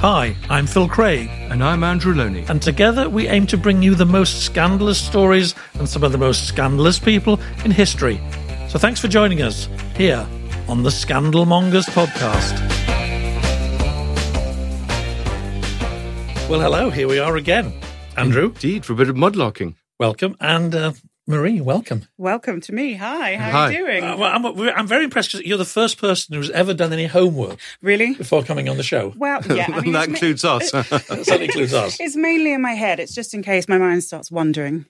Hi, I'm Phil Craig, And I'm Andrew Lownie. and together we aim to bring you the most scandalous stories and some of the most scandalous people in history. So thanks for joining us here on the Scandalmongers podcast. Well, hello, here we are again. Andrew, Indeed, for a bit of mudlarking. welcome, and uh, Marie, welcome. Welcome to me. Hi, how Hi. are you doing? Uh, well, I'm, I'm very impressed because you're the first person who's ever done any homework really? before coming on the show. Well, yeah. I mean, that it's ma- includes us. That includes us. It's mainly in my head. It's just in case my mind starts wandering.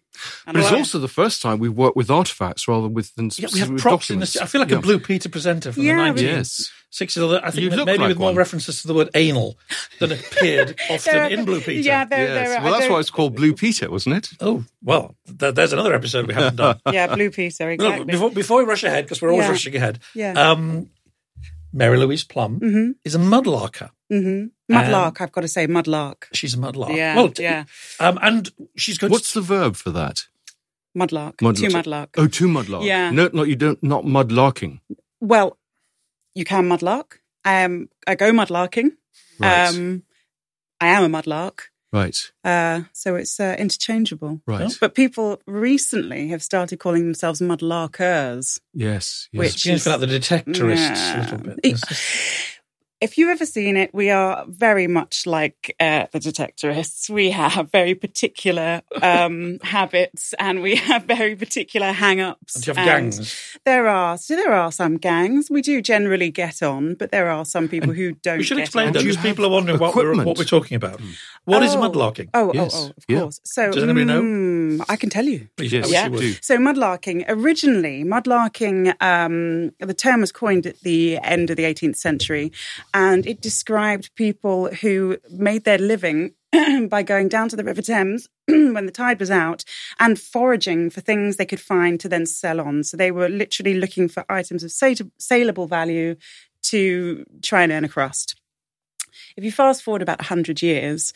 And but it's also the first time we've worked with artifacts rather with than Yeah, we have specific props in documents. this. I feel like Yeah. a Blue Peter presenter from Yeah, the we- 1960s. Yes. although I think You maybe like with more references to the word anal than appeared often are- in Blue Peter. Yeah, there, yes. there are. well, that's there- why it's called Blue Peter, wasn't it? Oh, well, th- there's another episode we haven't done. Yeah, Blue Peter, No, exactly. before, before we rush ahead, because we're always Yeah. rushing ahead, Yeah. um, Marie-Louise Plum hmm is a mudlarker. hmm Mudlark, I've got to say, Mudlark. She's a mudlark. Yeah, well, t- yeah. Um, and she's going What's to. the verb for that? Mudlark. Mudlark. Two Mudlark. Oh, to mudlark. Yeah. No, not you don't. Not mudlarking. Well, you can Mudlark. Um, I go Mudlarking. Right. Um, I am a Mudlark. right. Uh, so it's uh, interchangeable. Right. But people recently have started calling themselves Mudlarkers. Yes. yes. Which- She begins to feel like the detectorists Yeah. a little bit. It- If you've ever seen it, we are very much like uh, the detectorists. We have very particular um, habits and we have very particular hang-ups. And you have gangs. There are so there are some gangs. We do generally get on, but there are some people who don't. We should get explain on. that do because people are wondering what we're, what we're talking about. What is Oh. mudlarking? Oh, Yes. oh, oh, of Yeah. course. So Does anybody know? I can tell you. Yes, Yeah. you would. do. So mudlarking originally, mudlarking, um, the term was coined at the end of the 18th century, and it described people who made their living by going down to the River Thames when the tide was out and foraging for things they could find to then sell on. So they were literally looking for items of sa- saleable value to try and earn a crust. If you fast forward about 100 years,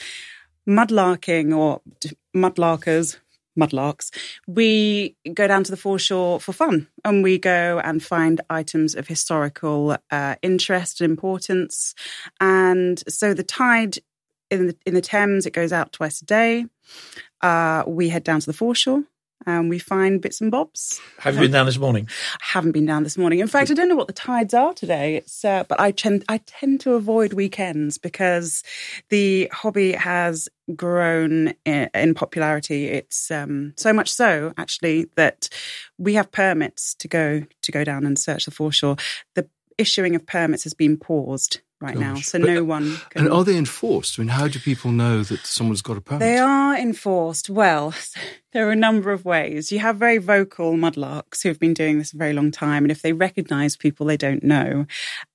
mudlarking or d- mudlarkers, mudlarks, we go down to the foreshore for fun and we go and find items of historical uh, interest and importance. And so the tide in the, in the Thames, it goes out twice a day. Uh, we head down to the foreshore and we find bits and bobs. Have you been down this morning? I haven't been down this morning. In fact, I don't know what the tides are today. It's uh, but I tend I tend to avoid weekends because the hobby has grown in, in popularity. It's um, so much so actually that we have permits to go to go down and search the foreshore. The issuing of permits has been paused right now, so But- no one can. And are they enforced? I mean, how do people know that someone's got a permit? They are enforced. Well, there are a number of ways. You have very vocal mudlarks who have been doing this a very long time, and if they recognise people they don't know,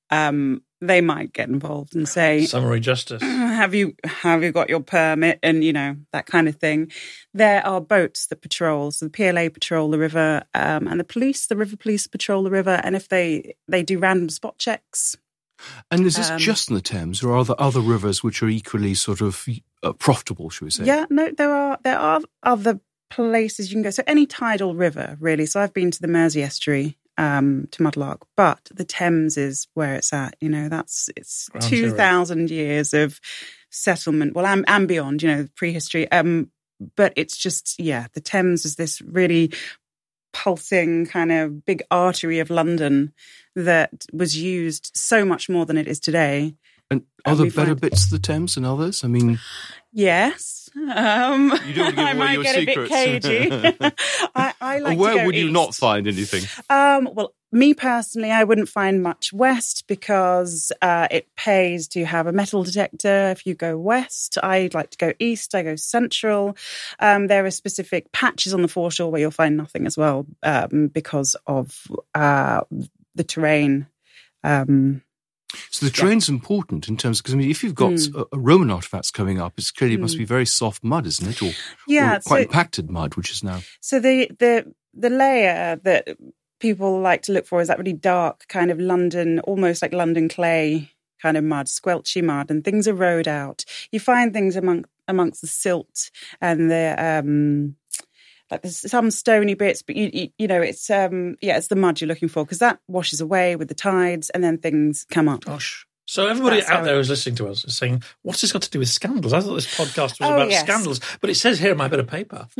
um, they might get involved and say, Summary justice. "Have you have you got your permit?" and you know that kind of thing. There are boats that patrol. So the PLA patrol the river, um, and the police, the river police patrol the river, and if they they do random spot checks. And is this Um, just in the Thames, or are there other rivers which are equally sort of uh, profitable, should we say? Yeah, no, there are there are other places you can go. So any tidal river, really. So I've been to the Mersey estuary, um, to Mudlark, but the Thames is where it's at. You know, that's it's Ground zero. two thousand years of settlement, well, and, and beyond. You know, prehistory. Um, but it's just yeah, the Thames is this really pulsing kind of big artery of London that was used so much more than it is today. And are And there better find- bits of the Thames than others? I mean, Yes. Um, You don't give I away might your get a bit secrets. cagey. I, I like to where go would you not find anything? Um, well, me personally, I wouldn't find much west because uh, it pays to have a metal detector. If you go west, I'd like to go east. I go central. Um, there are specific patches on the foreshore where you'll find nothing as well um, because of uh, the terrain. Um, So the terrain's important in terms because I mean, if you've got Hmm. uh, Roman artifacts coming up, it's clearly must be very soft mud, isn't it, or, Yeah, or quite so- impacted mud, which is now. So the the the layer that people like to look for is that really dark kind of London, almost like London clay kind of mud, squelchy mud, and things erode out. You find things among amongst the silt and the um like there's some stony bits, but you you, you know it's um yeah it's the mud you're looking for because that washes away with the tides and then things come up. Gosh. So everybody That's out there who's listening to us is saying, "What's this got to do with scandals?" I thought this podcast was Oh, about yes. scandals, but it says here in my bit of paper: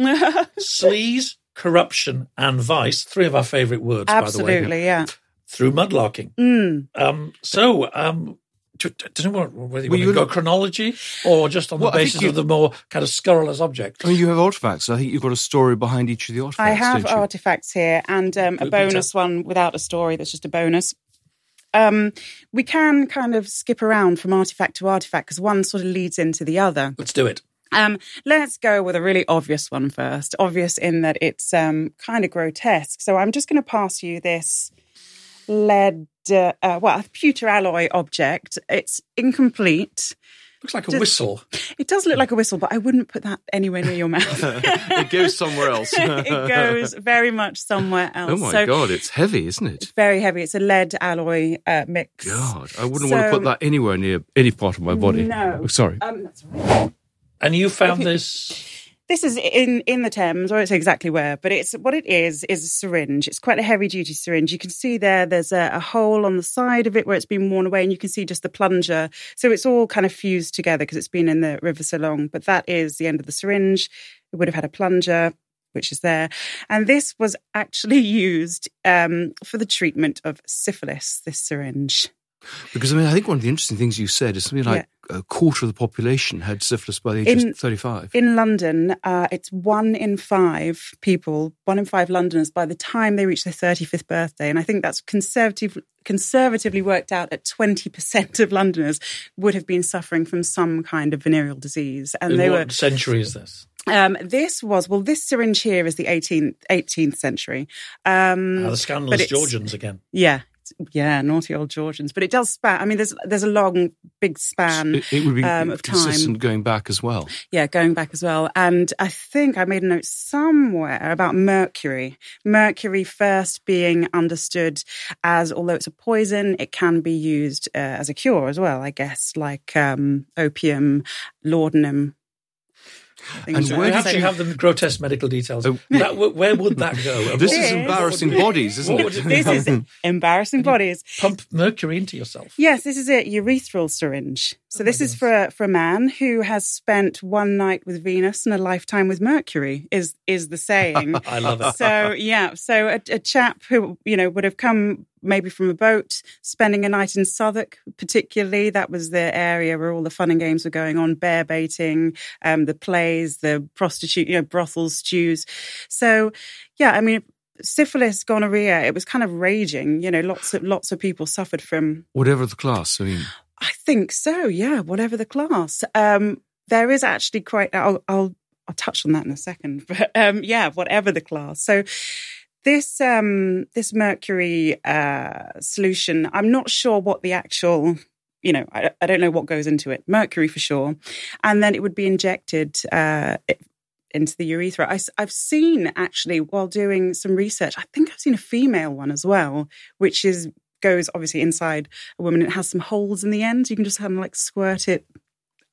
sleaze, corruption, and vice. Three of our favourite words, by the way. Absolutely, yeah. Through mudlarking. Mm. Um, so, um, do, do, do you know what, whether you Well, want to you go chronology or just on Well, the basis you- of the more kind of scurrilous object? I mean, you have artifacts. I think you've got a story behind each of the artifacts. I have don't you? artifacts here and um, a Good, Peter. bonus one without a story that's just a bonus. Um, we can kind of skip around from artifact to artifact because one sort of leads into the other. Let's do it. Um, let's go with a really obvious one first. Obvious in that it's um, kind of grotesque. So I'm just going to pass you this lead, uh, uh, well, a pewter alloy object. It's incomplete. Looks like a Just- whistle. It does look like a whistle, but I wouldn't put that anywhere near your mouth. it goes somewhere else. it goes very much somewhere else. Oh my so god, it's heavy, isn't it? It's very heavy. It's a lead alloy uh, mix. God, I wouldn't want to put that anywhere near any part of my body. No. Oh, sorry. Um, that's all right. And you found this. This is in in the Thames. I won't say exactly where, but it's what it is is a syringe. It's quite a heavy duty syringe. You can see there. There's a, a hole on the side of it where it's been worn away, and you can see just the plunger. So it's all kind of fused together because it's been in the river so long. But that is the end of the syringe. It would have had a plunger. Which is there. And this was actually used um, for the treatment of syphilis, this syringe. Because I mean, I think one of the interesting things you said is something like a quarter of the population had syphilis by the age In- of 35. In London, uh, it's one in five people, one in five Londoners, by the time they reach their 35th birthday. And I think that's conservative, conservatively worked out at 20% of Londoners would have been suffering from some kind of venereal disease. And In they what were. century is this? Um, this was, well, this syringe here is the 18th, 18th century. Um, Ah, the scandalous Georgians again. Yeah. Yeah, naughty old Georgians. But it does span. I mean, there's there's a long, big span it, it would be um, of time consistent going back as well. yeah, going back as well. And I think I made a note somewhere about mercury. Mercury first being understood as, although it's a poison, it can be used uh, as a cure as well, I guess, like um, opium, laudanum. And things where We like have to have the grotesque medical details. Oh. That, where would that go? This is embarrassing bodies, isn't What it? would it- This is embarrassing bodies. Pump mercury into yourself. Yes, this is a urethral syringe. So this is for a, for a man who has spent one night with Venus and a lifetime with Mercury. Is is the saying? I love it. so yeah, so a, a chap who you know would have come maybe from a boat, spending a night in Southwark, particularly that was the area where all the fun and games were going on, bear baiting, um, the plays, the prostitute, you know, brothels, stews. So yeah, I mean. Syphilis, gonorrhea, it was kind of raging. You know, lots of lots of people suffered from Whatever the class. I mean, I think so. Yeah, whatever the class. Um, there is actually quite. I'll, I'll I'll touch on that in a second. But um, yeah, whatever the class. So this um, this mercury uh, solution. I'm not sure what the actual. You know, I, I don't know what goes into it. Mercury for sure, and then it would be injected uh, into the urethra. I, have seen actually while doing some research. I think I've seen a female one as well, which is goes obviously inside a woman. It has some holes in the end. You can just kind of like squirt it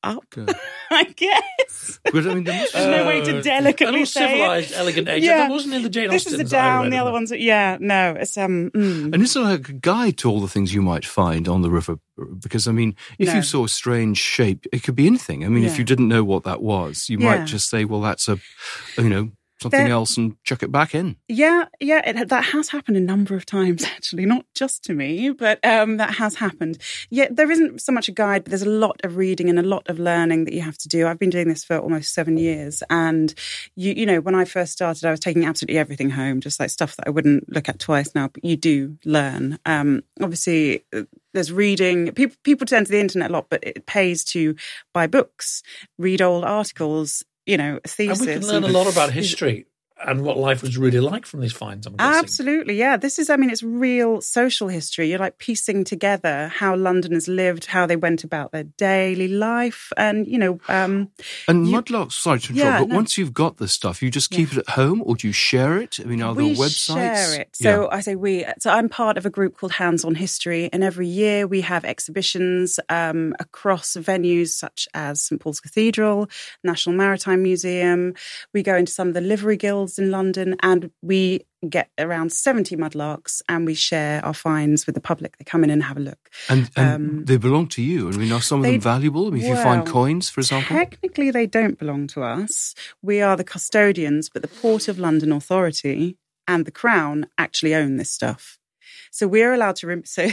up. I guess. But I mean, there must There's no way to Uh, delicately say it. civilized, elegant age. Yeah. That wasn't in the Jane This is the down. The other ones, yeah, no, it's um. mm. And there like a guide to all the things you might find on the river? Because I mean, if No. you saw a strange shape, it could be anything. I mean, if you didn't know what that was, you Yeah. might just say, "Well, that's a, you know, something There- else," and chuck it back in. Yeah, yeah, it, that has happened a number of times actually, not just to me, but um, that has happened. Yeah, there isn't so much a guide, but there's a lot of reading and a lot of learning that you have to do. I've been doing this for almost seven years, and you, you know, when I first started, I was taking absolutely everything home, just like stuff that I wouldn't look at twice now. But you do learn. Um, obviously, uh, there's reading. People people turn to the internet a lot, but it pays to buy books, read old articles. You know, And thesis. we can learn a lot about history and what life was really like from these finds. I'm guessing. Absolutely, yeah. This is, I mean, it's real social history. You're like piecing together how Londoners lived, how they went about their daily life, and you know, um, And You- mudlarks, sorry to interrupt, Yeah, but no. once you've got this stuff, you just keep it at home, or do you share it? I mean, are there we websites? share it. So I say we. So I'm part of a group called Hands on History, and every year we have exhibitions um, across venues such as St Paul's Cathedral, National Maritime Museum. We go into some of the livery guilds in London, and we get around 70 mudlarks and we share our finds with the public. They come in and have a look. and, and Um, they belong to you. I mean, are some of they- them valuable? I mean, if you find coins, for example. Technically, they don't belong to us. We are the custodians, but the Port of London Authority and the Crown actually own this stuff. So we're allowed to. Rem- so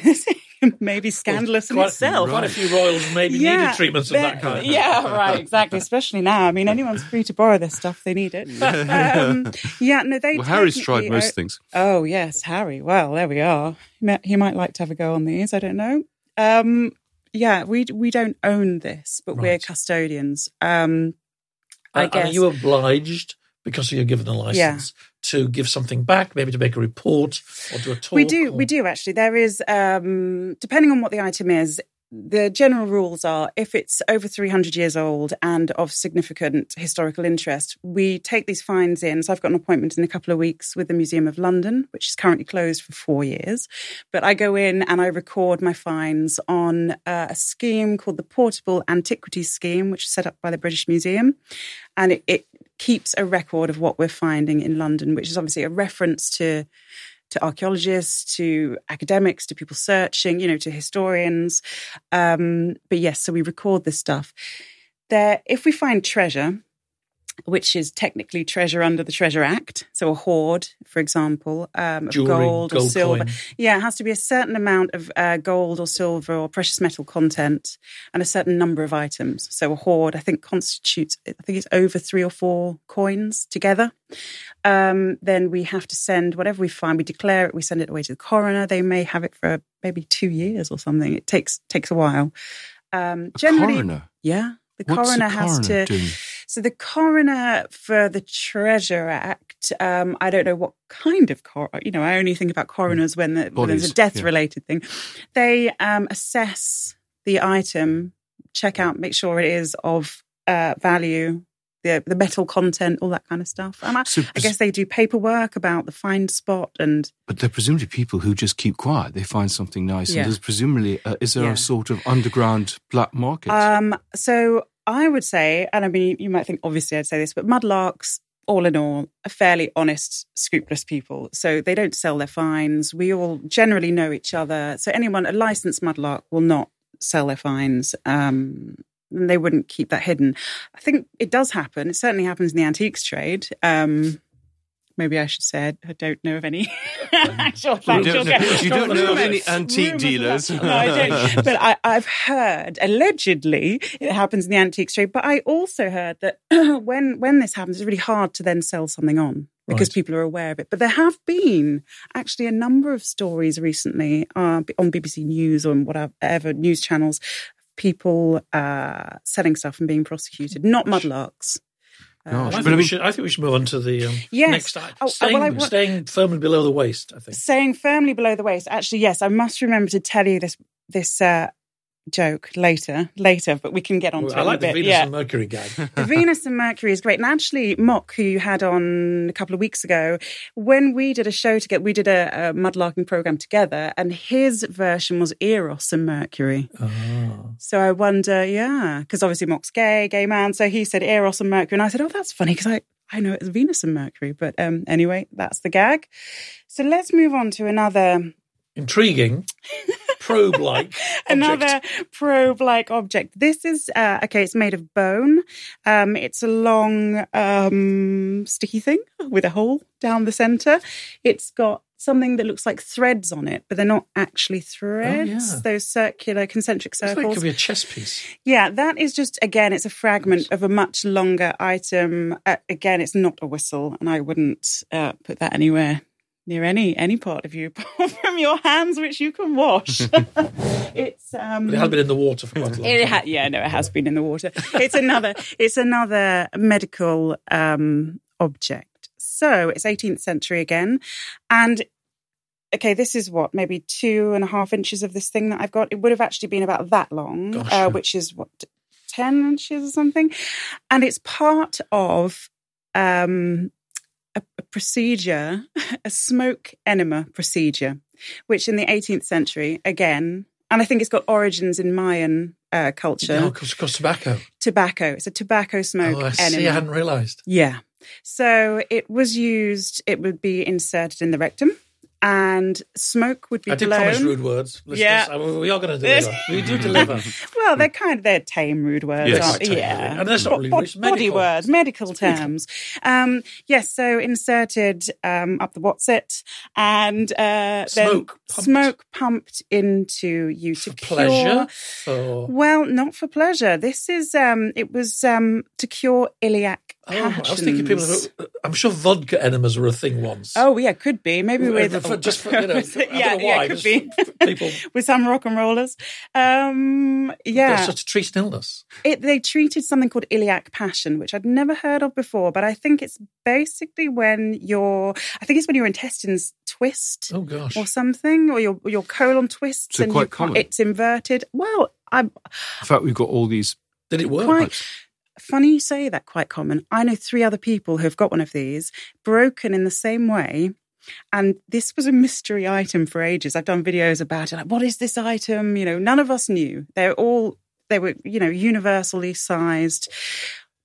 maybe scandalous in Quite, itself. quite a few royals maybe needed treatments of that kind. Yeah, right, exactly. Especially now. I mean, anyone's free to borrow this stuff; they need it. um, yeah, no, they. well, Harry's tried most own- things. Oh yes, Harry. Well, there we are. He might, like to have a go on these. I don't know. Um, yeah, we we don't own this, but we're custodians. Um, I And- and guess. are you obliged because you're given a license to give something back, maybe to make a report or do a talk? we do. or- We do actually. There is, um, depending on what the item is. The general rules are if it's over 300 years old and of significant historical interest, we take these finds in. So I've got an appointment in a couple of weeks with the Museum of London, which is currently closed for four years. But I go in and I record my finds on uh, a scheme called the Portable Antiquities Scheme, which is set up by the British Museum. And it, it keeps a record of what we're finding in London, which is obviously a reference to to archaeologists, to academics, to people searching, you know, to historians. Um, but yes, so we record this stuff. There, if we find treasure, which is technically treasure under the Treasure Act, so a hoard, for example, um, of Jewelry, gold, or gold silver. coin. Yeah, it has to be a certain amount of uh, gold or silver or precious metal content and a certain number of items. So a hoard, I think, constitutes, I think it's over three or four coins together. Um, then we have to send whatever we find, we declare it, we send it away to the coroner. They may have it for maybe two years or something. It takes takes a while. Um, A generally, coroner. yeah, the coroner, the has to. doing? So the coroner for the Treasure Act, um, I don't know what kind of cor. You know, I only think about coroners when, the, when there's a death yeah. related thing. They um, assess the item, check out, make sure it is of uh, value, the the metal content, all that kind of stuff. And I, So I guess they do paperwork about the find spot and But they're presumably people who just keep quiet. They find something nice, Yeah. and there's presumably uh, is there Yeah. a sort of underground black market? Um, so I would say, and I mean, you might think obviously I'd say this, but mudlarks, all in all, are fairly honest, scrupulous people. So they don't sell their fines. We all generally know each other. So anyone, a licensed mudlark, will not sell their fines. Um, and they wouldn't keep that hidden. I think it does happen. It certainly happens in the antiques trade. Um, maybe I should say I don't know of any actual You don't know- you don't know of any antique dealers? No, I don't. But I, I've heard allegedly it happens in the antique trade. But I also heard that when when this happens, it's really hard to then sell something on because Right. people are aware of it. But there have been actually a number of stories recently uh, on BBC News or on whatever news channels. People uh, selling stuff and being prosecuted, not mudlarks. Gosh, I think, I we mean, should, I think we should move on to the um, Yes. next item. Oh, uh, staying, well, I want- staying firmly below the waist, I think. Staying firmly below the waist. Actually, yes, I must remember to tell you this this uh, joke later, later, but we can get on to it. I like a the bit. Venus yeah. and Mercury gag. the Venus and Mercury is great. And actually, Mock, who you had on a couple of weeks ago, when we did a show together, we did a, a mudlarking program together, and his version was Eros and Mercury. Oh. So I wonder, yeah, because obviously Mock's gay, gay man. So he said Eros and Mercury, and I said, oh, that's funny because I. I know it's Venus and Mercury, but um, anyway, that's the gag. So let's move on to another Intriguing, probe-like another probe-like object. This is uh, okay. It's made of bone. Um, it's a long, um, sticky thing with a hole down the center. It's got something that looks like threads on it, but they're not actually threads. yeah. Those circular concentric It's like it circles. could be a chess piece. Yeah, that is just again, it's a fragment of a much longer item. Uh, again, it's not a whistle, and I wouldn't uh, put that anywhere near any any part of you apart from your hands, which you can wash. it's um, it has been in the water for quite a long it time. ha- yeah, no, it has been in the water. It's another. it's another medical um, object. So it's 18th century again, and okay, this is what maybe two and a half inches of this thing that I've got. It would have actually been about that long, Gosh, uh, which is what ten inches or something, and it's part of. Um, a, a procedure, a smoke enema procedure, which in the 18th century, again, and I think it's got origins in Mayan uh, culture. No, because tobacco. Tobacco. It's a tobacco smoke Oh, I enema. see. I hadn't realised. Yeah. So it was used, it would be inserted in the rectum and smoke would be I did blown. promise rude words. Listeners. Yeah. I mean, we are going to deliver. we do deliver. Well, they're kind of they're tame rude words, Yes. aren't they? tame, Yeah, really. And that's not really bo- it's body words, medical terms. Um, yes, so inserted um, up the what's it, and uh, Smoke then pumped. smoke pumped into you to For cure. pleasure. For... Well, not for pleasure. This is um, it was um, to cure iliac Oh, I was thinking people. Who, I'm sure vodka enemas were a thing once. Oh yeah, could be maybe Uh, with for- just for, you know, I don't yeah, know why, yeah, could be for- for people- with some rock and rollers. Um, yeah, That's to treat an illness. it, they treated something called iliac passion, which I'd never heard of before. But I think it's basically when your, I think it's when your intestines twist Oh gosh. or something, or your your colon twists So and quite you common. it's inverted. Well, I'm In fact, we've got all these. Did it work? quite funny you say that. Quite common. I know three other people who've got one of these, broken in the same way. And this was a mystery item for ages. I've done videos about it. Like, what is this item? You know, none of us knew. They're all they were, you know, universally sized.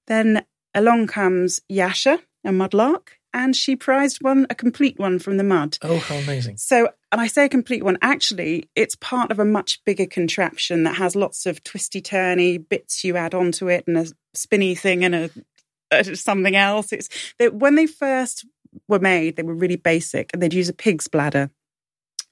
Then along comes Yasha, a mudlark, and she prized one, a complete one from the mud. Oh, how amazing. So, and I say a complete one, actually, it's part of a much bigger contraption that has lots of twisty turny bits you add onto it and a spinny thing and a, a something else. It's that when they first were made, they were really basic and they'd use a pig's bladder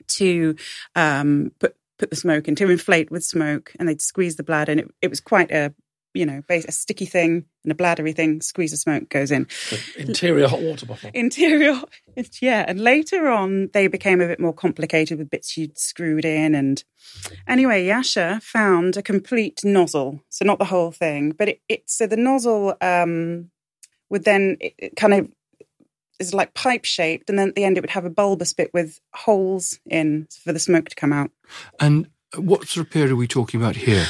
to um, put put the smoke in, to inflate with smoke, and they'd squeeze the bladder, and it, it was quite a you know a sticky thing and a bladdery thing. Squeeze the smoke goes in interior hot water bottle. interior yeah and later on they became a bit more complicated with bits you'd screwed in and anyway yasha found a complete nozzle so not the whole thing but it, it so the nozzle um would then it, it kind of is like pipe shaped and then at the end it would have a bulbous bit with holes in for the smoke to come out And what sort of period are we talking about here?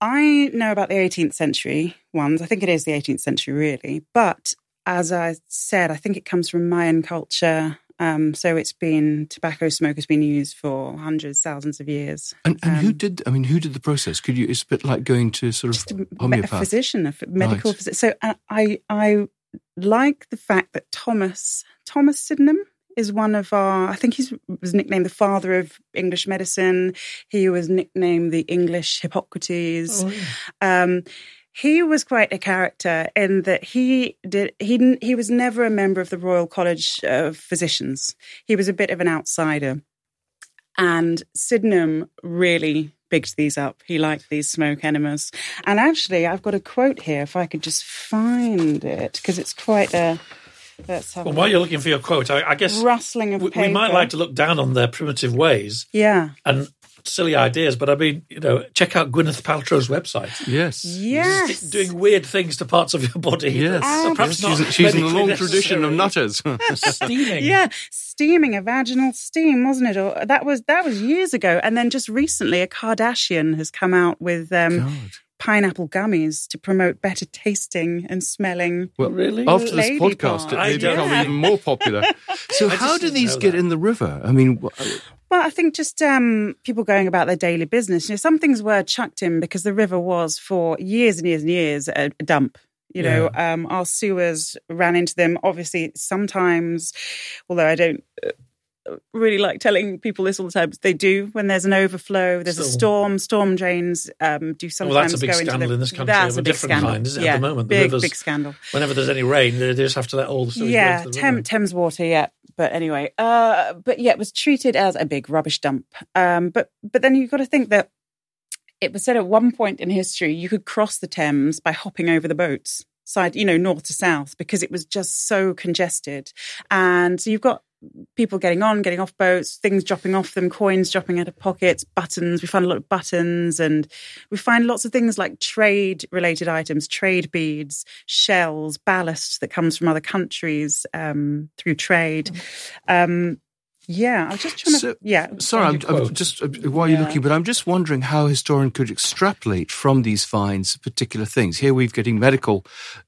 I know about the 18th century ones. I think it is the 18th century, really. But as I said, I think it comes from Mayan culture. Um, so it's been tobacco smoke has been used for hundreds, thousands of years. And, and who Um, did? I mean, who did the process? Could you? It's a bit like going to sort of me- a physician, a medical Right. physician. So uh, I, I like the fact that Thomas Thomas Sydenham is one of our. I think he was nicknamed the father of English medicine. He was nicknamed the English Hippocrates. Oh, yeah. Um, he was quite a character in that he did he he was never a member of the Royal College of Physicians. He was a bit of an outsider, and Sydenham really bigged these up. He liked these smoke enemas, and actually, I've got a quote here. If I could just find it, because it's quite a. Let's have Well, while you're looking for your quote, I, I guess rustling of we, paper. we might like to look down on their primitive ways Yeah. and silly ideas, but I mean, you know, check out Gwyneth Paltrow's website. Yes. Yes. Doing weird things to parts of your body. Yes. that perhaps Yes. not She's, she's in a medically long tradition of nutters. Steaming. Yeah, steaming a vaginal steam, wasn't it? Or that was that was years ago, and then just recently, a Kardashian has come out with um, God. Pineapple gummies to promote better tasting and smelling. Well, Really? After this Lady podcast, part. they I become know. even more popular. So, I how do these get that. in the river? I mean, wh- Well, I think just um, people going about their daily business. You know, some things were chucked in because the river was for years and years and years a, a dump. You know, um, our sewers ran into them. Obviously, sometimes, although I don't uh, really like telling people this all the time, they do when there's an overflow. There's a storm. Storm drains um, do Well, sometimes that's a big scandal the, in this country That's of a a different scandal. kind, isn't it, Yeah, at the moment? The big rivers- big scandal. Whenever there's any rain, they just have to let all the sewage Yeah, go into the Tem- Thames water. Yeah, but anyway, uh, but yeah, it was treated as a big rubbish dump. Um, but but then you've got to think that it was said at one point in history you could cross the Thames by hopping over the boats side, you know, north to south because it was just so congested, and so you've got people getting on, getting off boats, things dropping off them, coins dropping out of pockets, buttons. We find a lot of buttons and we find lots of things like trade related items, trade beads, shells, ballast that comes from other countries um, through trade. Um, yeah, I was just trying to. Yeah. Sorry, I'm, I'm just uh, while you're Yeah. looking, but I'm just wondering how a historian could extrapolate from these finds particular things. Here we're getting medical,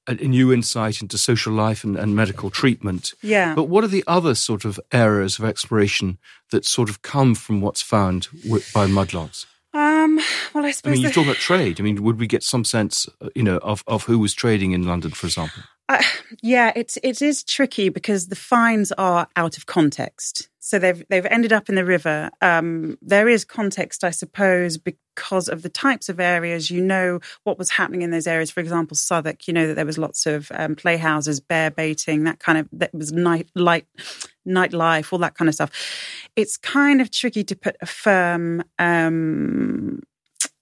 a, a new insight into social life and, and medical treatment. Yeah. But what are the other sort of areas of exploration that sort of come from what's found by mudlarks? Um, well, I suppose. I mean, you talk about trade. I mean, would we get some sense, uh, you know, of, of who was trading in London, for example? I, yeah, it's it is tricky because the finds are out of context. So they've they've ended up in the river. Um, there is context, I suppose, because of the types of areas. You know what was happening in those areas. For example, Southwark. You know that there was lots of um, playhouses, bear baiting, that kind of that was night light nightlife, all that kind of stuff. It's kind of tricky to put a firm. Um,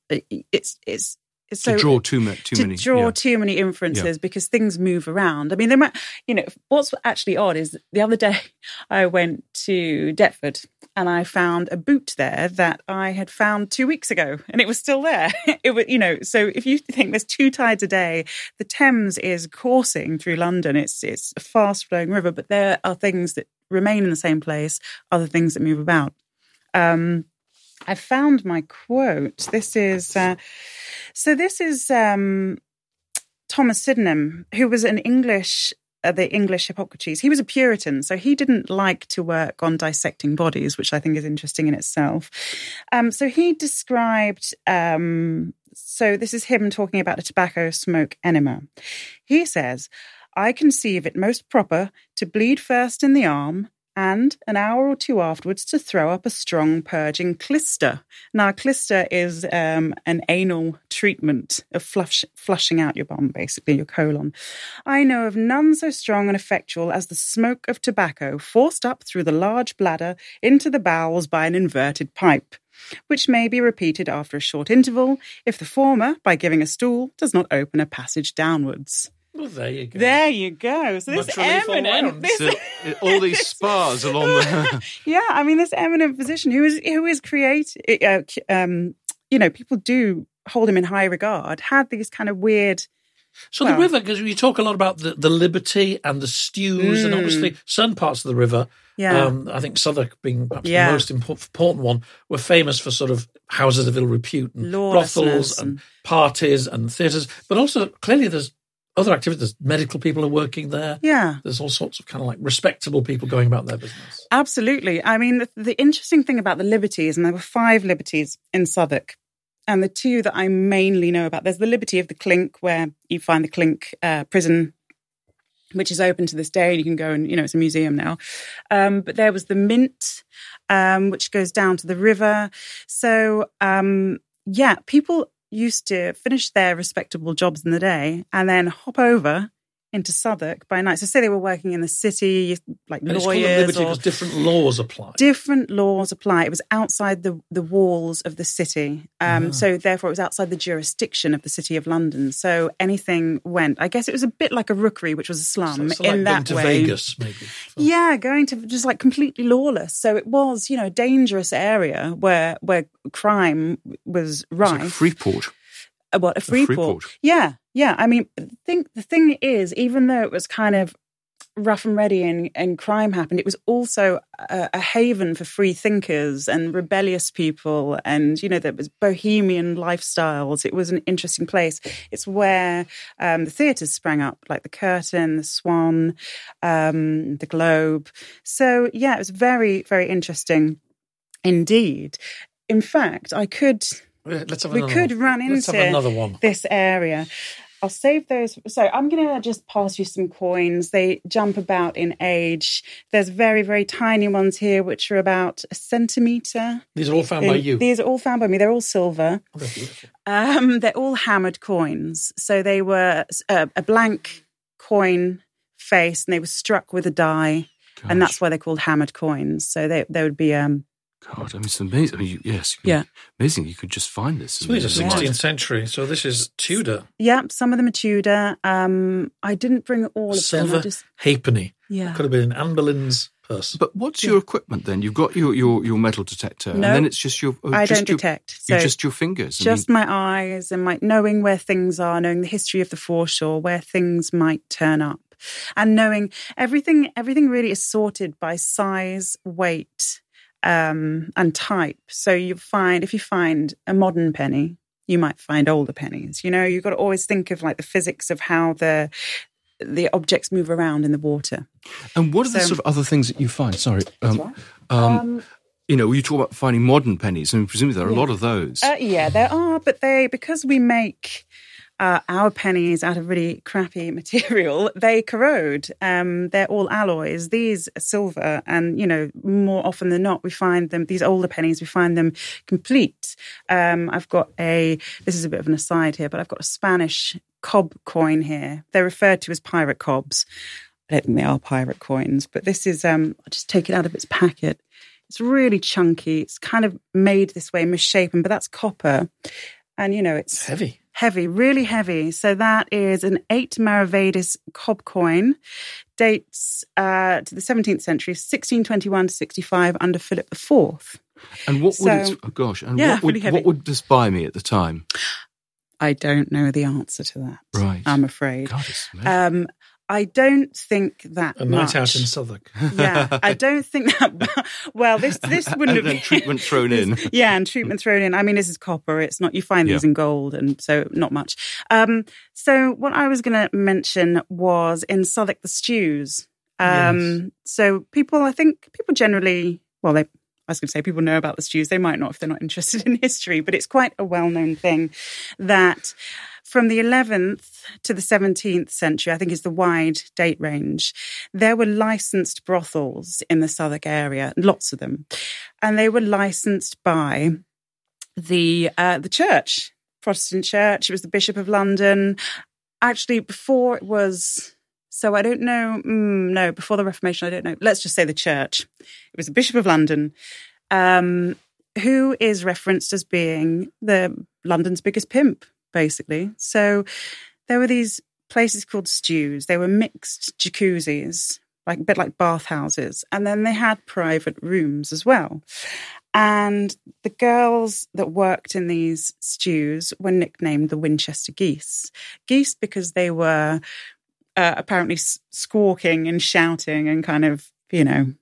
it's it's it's to so draw too, ma- too to many. draw yeah. too many inferences because things move around. I mean, they might, you know, what's actually odd is the other day I went to Deptford and I found a boot there that I had found two weeks ago and it was still there. It was, you know, so if you think there's two tides a day, the Thames is coursing through London. It's, it's a fast flowing river, but there are things that remain in the same place, other things that move about. Um, I found my quote. This is uh, so. This is um, Thomas Sydenham, who was an English, uh, the English Hippocrates. He was a Puritan, so he didn't like to work on dissecting bodies, which I think is interesting in itself. Um, so he described. Um, so this is him talking about a tobacco smoke enema. He says, "I conceive it most proper to bleed first in the arm." And an hour or two afterwards to throw up a strong purging clyster. Now, clyster is um, an anal treatment of flush, flushing out your bum, basically your colon. I know of none so strong and effectual as the smoke of tobacco forced up through the large bladder into the bowels by an inverted pipe. Which may be repeated after a short interval, if the former, by giving a stool, does not open a passage downwards. Well, there you go. There you go. So this Much all eminent, this So, uh, all these spas along the. yeah, I mean, this eminent physician who is who is create, uh, um, you know, people do hold him in high regard. Had these kind of weird. So Well- the river, because you talk a lot about the, the liberty and the stews, and obviously some parts of the river, Mm. Yeah. um, I think Southwark being perhaps Yeah. the most important one, were famous for sort of houses of ill repute and brothels and and- parties and theatres. But also, clearly, there's other activities. Medical people are working there. Yeah, There's all sorts of kind of like respectable people going about their business. absolutely. I mean, the, the interesting thing about the liberties, and there were five liberties in Southwark, and the two that I mainly know about. There's the liberty of the Clink, where you find the Clink uh, prison. Which is open to this day, and you can go and you know it's a museum now. Um, but there was the Mint, um, which goes down to the river. So um, yeah, people used to finish their respectable jobs in the day and then hop over into Southwark by night. So say they were working in the city, like And it's called lawyers because different laws apply. different laws apply. It was outside the, the walls of the city. Um, So therefore, it was outside the jurisdiction of the city of London. So anything went. I guess it was a bit like a rookery, which was a slum so like in going that to way. Vegas, maybe. Yeah, going to just like completely lawless. So it was, you know, a dangerous area where where crime was It's rife. like Freeport. Uh, what a free Freeport. port. Yeah, yeah. I mean, think the thing is, even though it was kind of rough and ready and, and crime happened, it was also a, a haven for free thinkers and rebellious people, and you know there was bohemian lifestyles. It was an interesting place. It's where um, the theatres sprang up, like the Curtain, the Swan, um, the Globe. So yeah, it was very very interesting indeed. In fact, I could Let's have we could one. run Let's into another one. this area. I'll save those. So I'm going to just pass you some coins. They jump about in age. There's very, very tiny ones here, which are about a centimetre. These are all found by you. These are all found by me. They're all silver. Oh, they're. Um, they're all hammered coins. So they were uh, a blank coin face and they were struck with a die. And that's why they're called hammered coins. So they, they would be um, God, I mean, it's amazing. I mean, you, yes, you- Yeah. amazing. You could just find this. So these are 16th wild. century. So this is Tudor. Yeah, some of them are Tudor. Um, I didn't bring all of them. Silver I just, halfpenny. yeah. Could have been Anne Boleyn's purse. But what's your equipment then? You've got your your, your metal detector, and then it's just your. oh, I just don't your, detect. So just your fingers. I just mean, my eyes and my knowing where things are, knowing the history of the foreshore, where things might turn up, and knowing everything. Everything really is sorted by size, weight, um, and type. So you find if you find a modern penny, you might find older pennies. You know, you've got to always think of like the physics of how the the objects move around in the water. and what are the sort of other things that you find? Sorry, um, right. um, you know, you talk about finding modern pennies. I mean, presumably there are a lot of those. Uh, yeah, there are, but they because we make uh, our pennies out of really crappy material, they corrode. Um, they're all alloys. These silver, and you know, more often than not, we find them. These older pennies, we find them complete. Um, I've got a. This is a bit of an aside here, but I've got a Spanish cob coin here. They're referred to as pirate cobs. I don't think they are pirate coins, but this is. Um, I'll just take it out of its packet. It's really chunky. It's kind of made this way, misshapen, but that's copper. And, you know, it's Heavy. heavy, really heavy. So that is an eight Maravedis cob coin, dates uh, to the 17th century, 1621 to 65 under Philip IV. and what would so- it? Oh gosh, and Yeah, what would really what would this buy me at the time? I don't know the answer to that. Right. I'm afraid. God, it's. Um, I don't think that A night much. out in Southwark. yeah, I don't think that. Well, this this wouldn't and have then been treatment thrown in. yeah, and treatment thrown in. I mean, this is copper. It's not. You find these Yeah. in gold, and so not much. Um, so what I was going to mention was in Southwark the stews. Um, So people, I think people generally, well, they. I was going to say people know about the stews. They might not if they're not interested in history, but it's quite a well-known thing that from the 11th to the 17th century, I think is the wide date range, there were licensed brothels in the Southwark area, lots of them. And they were licensed by the uh, the church, Protestant church. It was the Bishop of London. Actually, before it was, so I don't know. Mm, no, before the Reformation, I don't know. Let's just say the church. It was the Bishop of London, um, who is referenced as being the London's biggest pimp, basically. So there were these places called stews. They were mixed jacuzzis, like a bit like bathhouses, and then they had private rooms as well. And the girls that worked in these stews were nicknamed the Winchester Geese. Geese because they were uh, apparently squawking and shouting and kind of, you know,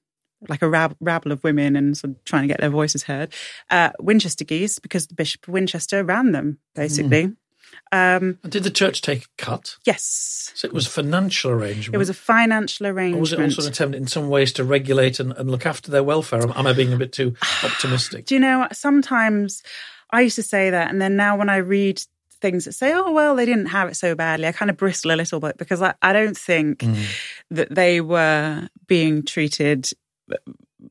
like a rab- rabble of women and sort of trying to get their voices heard. Uh, Winchester Geese because the Bishop of Winchester ran them, basically. Um, And did the church take a cut? yes. So it was a financial arrangement. It was a financial Or arrangement. was it also an attempt in some ways to regulate and, and look after their welfare? Am, am I being a bit too optimistic? Do you know, sometimes I used to say that, and then now when I read things that say, oh, well, they didn't have it so badly, I kind of bristle a little bit because I, I don't think Mm. that they were being treated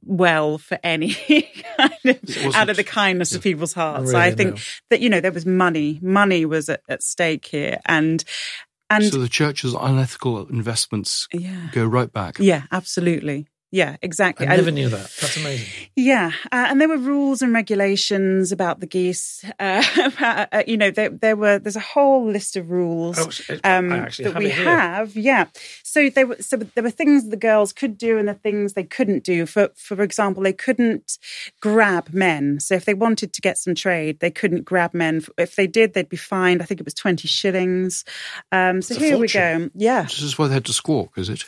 well for any kind of out of the kindness of people's hearts. Really, I think no. that, you know, there was money, money was at, at stake here. And And so the church's unethical investments Yeah. go right back. yeah, absolutely. Yeah, exactly. I never knew that. That's amazing. Yeah, uh, and there were rules and regulations about the geese. Uh, uh, you know, there, there were. There's a whole list of rules Oh, um, that have we have. Yeah, so there were. So there were things the girls could do and the things they couldn't do. For for example, they couldn't grab men. So if they wanted to get some trade, they couldn't grab men. If they did, they'd be fined. I think it was twenty shillings. Um, so It's a here we go. Yeah, This is why they had to squawk, is it?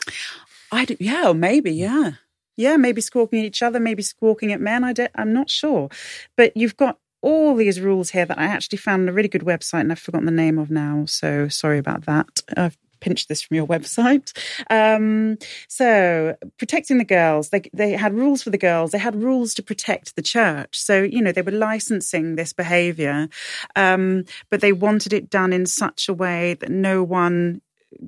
I do, yeah, or maybe, yeah. Yeah, maybe squawking at each other, maybe squawking at men. I don't, I'm not sure. But you've got all these rules here that I actually found on a really good website and I've forgotten the name of now. So sorry about that. I've pinched this from your website. Um, so protecting the girls, they, they had rules for the girls. They had rules to protect the church. So, you know, they were licensing this behavior, um, but they wanted it done in such a way that no one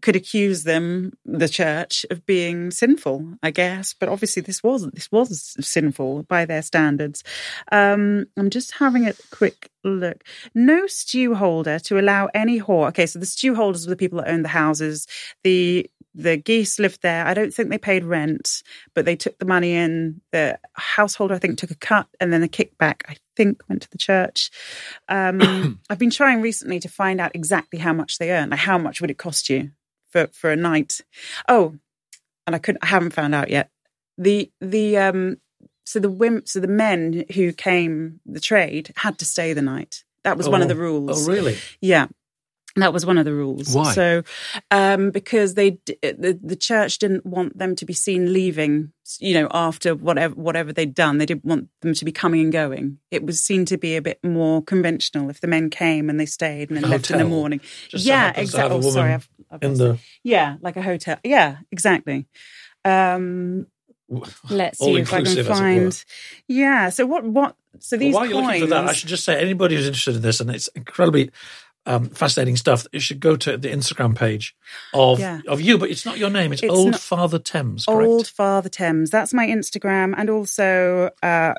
could accuse them, the church, of being sinful, I guess. But obviously, this wasn't. This was sinful by their standards. Um, I'm just having a quick look. No stew holder to allow any whore. Okay, so the stew holders were the people that owned the houses. The the geese lived there. I don't think they paid rent, but they took the money in. The householder, I think, took a cut, and then a kickback. I think went to the church. Um, I've been trying recently to find out exactly how much they earn. Like, how much would it cost you for for a night? Oh, and I couldn't. I haven't found out yet. The the um so the women so the men who came the trade had to stay the night. That was one of Oh. the rules. Oh, really? Yeah. That was one of the rules. Why? So, um, because they the the church didn't want them to be seen leaving, you know, after whatever whatever they'd done. They didn't want them to be coming and going. It was seen to be a bit more conventional if the men came and they stayed and then left in the morning. Just yeah, exactly. Oh, sorry, I've, I've in the- yeah, like a hotel. Yeah, exactly. Um, let's see if I can inclusive, as it were. find. Yeah. So what? What? So Well, these while you're looking for that, I should just say anybody who's interested in this, and it's incredibly um, fascinating stuff. You should go to the Instagram page of Yeah. of you, but it's not your name. It's, It's Old not- Father Thames. Correct? Old Father Thames. That's my Instagram, and also uh,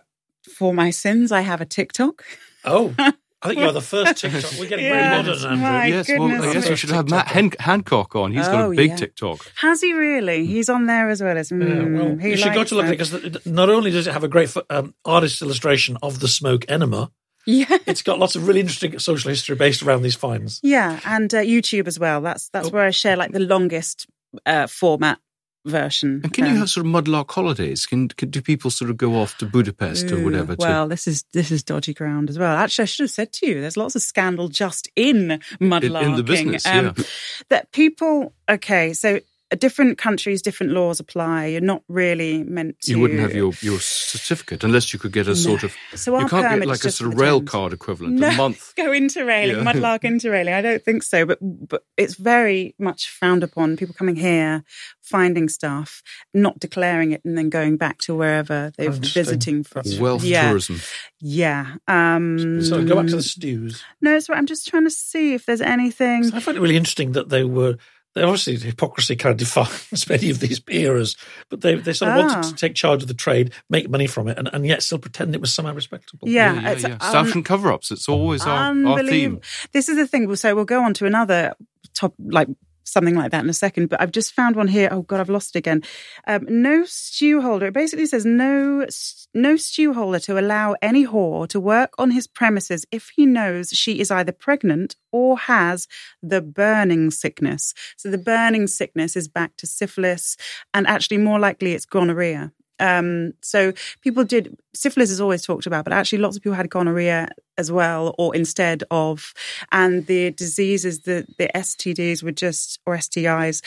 for my sins, I have a TikTok. Oh, I think you're the first TikTok. We're getting Yeah. very modern, Andrew. My yes, well, goodness I guess we should have Matt Hen- Hancock on. He's got Oh, a big yeah. TikTok. Has he really? He's on there as well as. Yeah, Mm, well, he you should go to look at it because not only does it have a great um, artist illustration of the smoke enema, Yeah. it's got lots of really interesting social history based around these finds. Yeah, and uh, YouTube as well. That's that's Oh. where I share like the longest uh, format version. And can you Um, have sort of mudlark holidays? Can, can do people sort of go off to Budapest or Ooh, whatever? to, Well, this is this is dodgy ground as well. Actually, I should have said to you, there's lots of scandal just in mudlarking. in the business, um, yeah. That people, okay, so different countries, different laws apply. You're not really meant to. you wouldn't have your, your certificate unless you could get a sort of. So our you can't permit get is like a just sort for of the rail Thames. card equivalent no, a month. go interrailing, Yeah. mudlark interrailing. I don't think so, but but it's very much frowned upon. People coming here, finding stuff, not declaring it, and then going back to wherever they're visiting from. Wealth yeah, tourism. Yeah. Um, So go back to the stews. No, it's right. I'm just trying to see if there's anything. I find it really interesting that they were. They obviously hypocrisy kind of defines many of these eras, but they, they sort of Ah. wanted to take charge of the trade, make money from it, and, and yet still pretend it was somehow respectable. Yeah, yeah, it's yeah. un- Southern cover ups. It's always our, our theme. This is the thing. So we'll go on to another top, like something like that in a second. But I've just found one here. Oh God, I've lost it again. Um, no stew holder. It basically says no, no stew holder to allow any whore to work on his premises if he knows she is either pregnant or has the burning sickness. So the burning sickness is back to syphilis, and actually more likely it's gonorrhea. Um, so people did syphilis is always talked about, but actually lots of people had gonorrhea as well, or instead of, and the diseases, the the STDs were just or STIs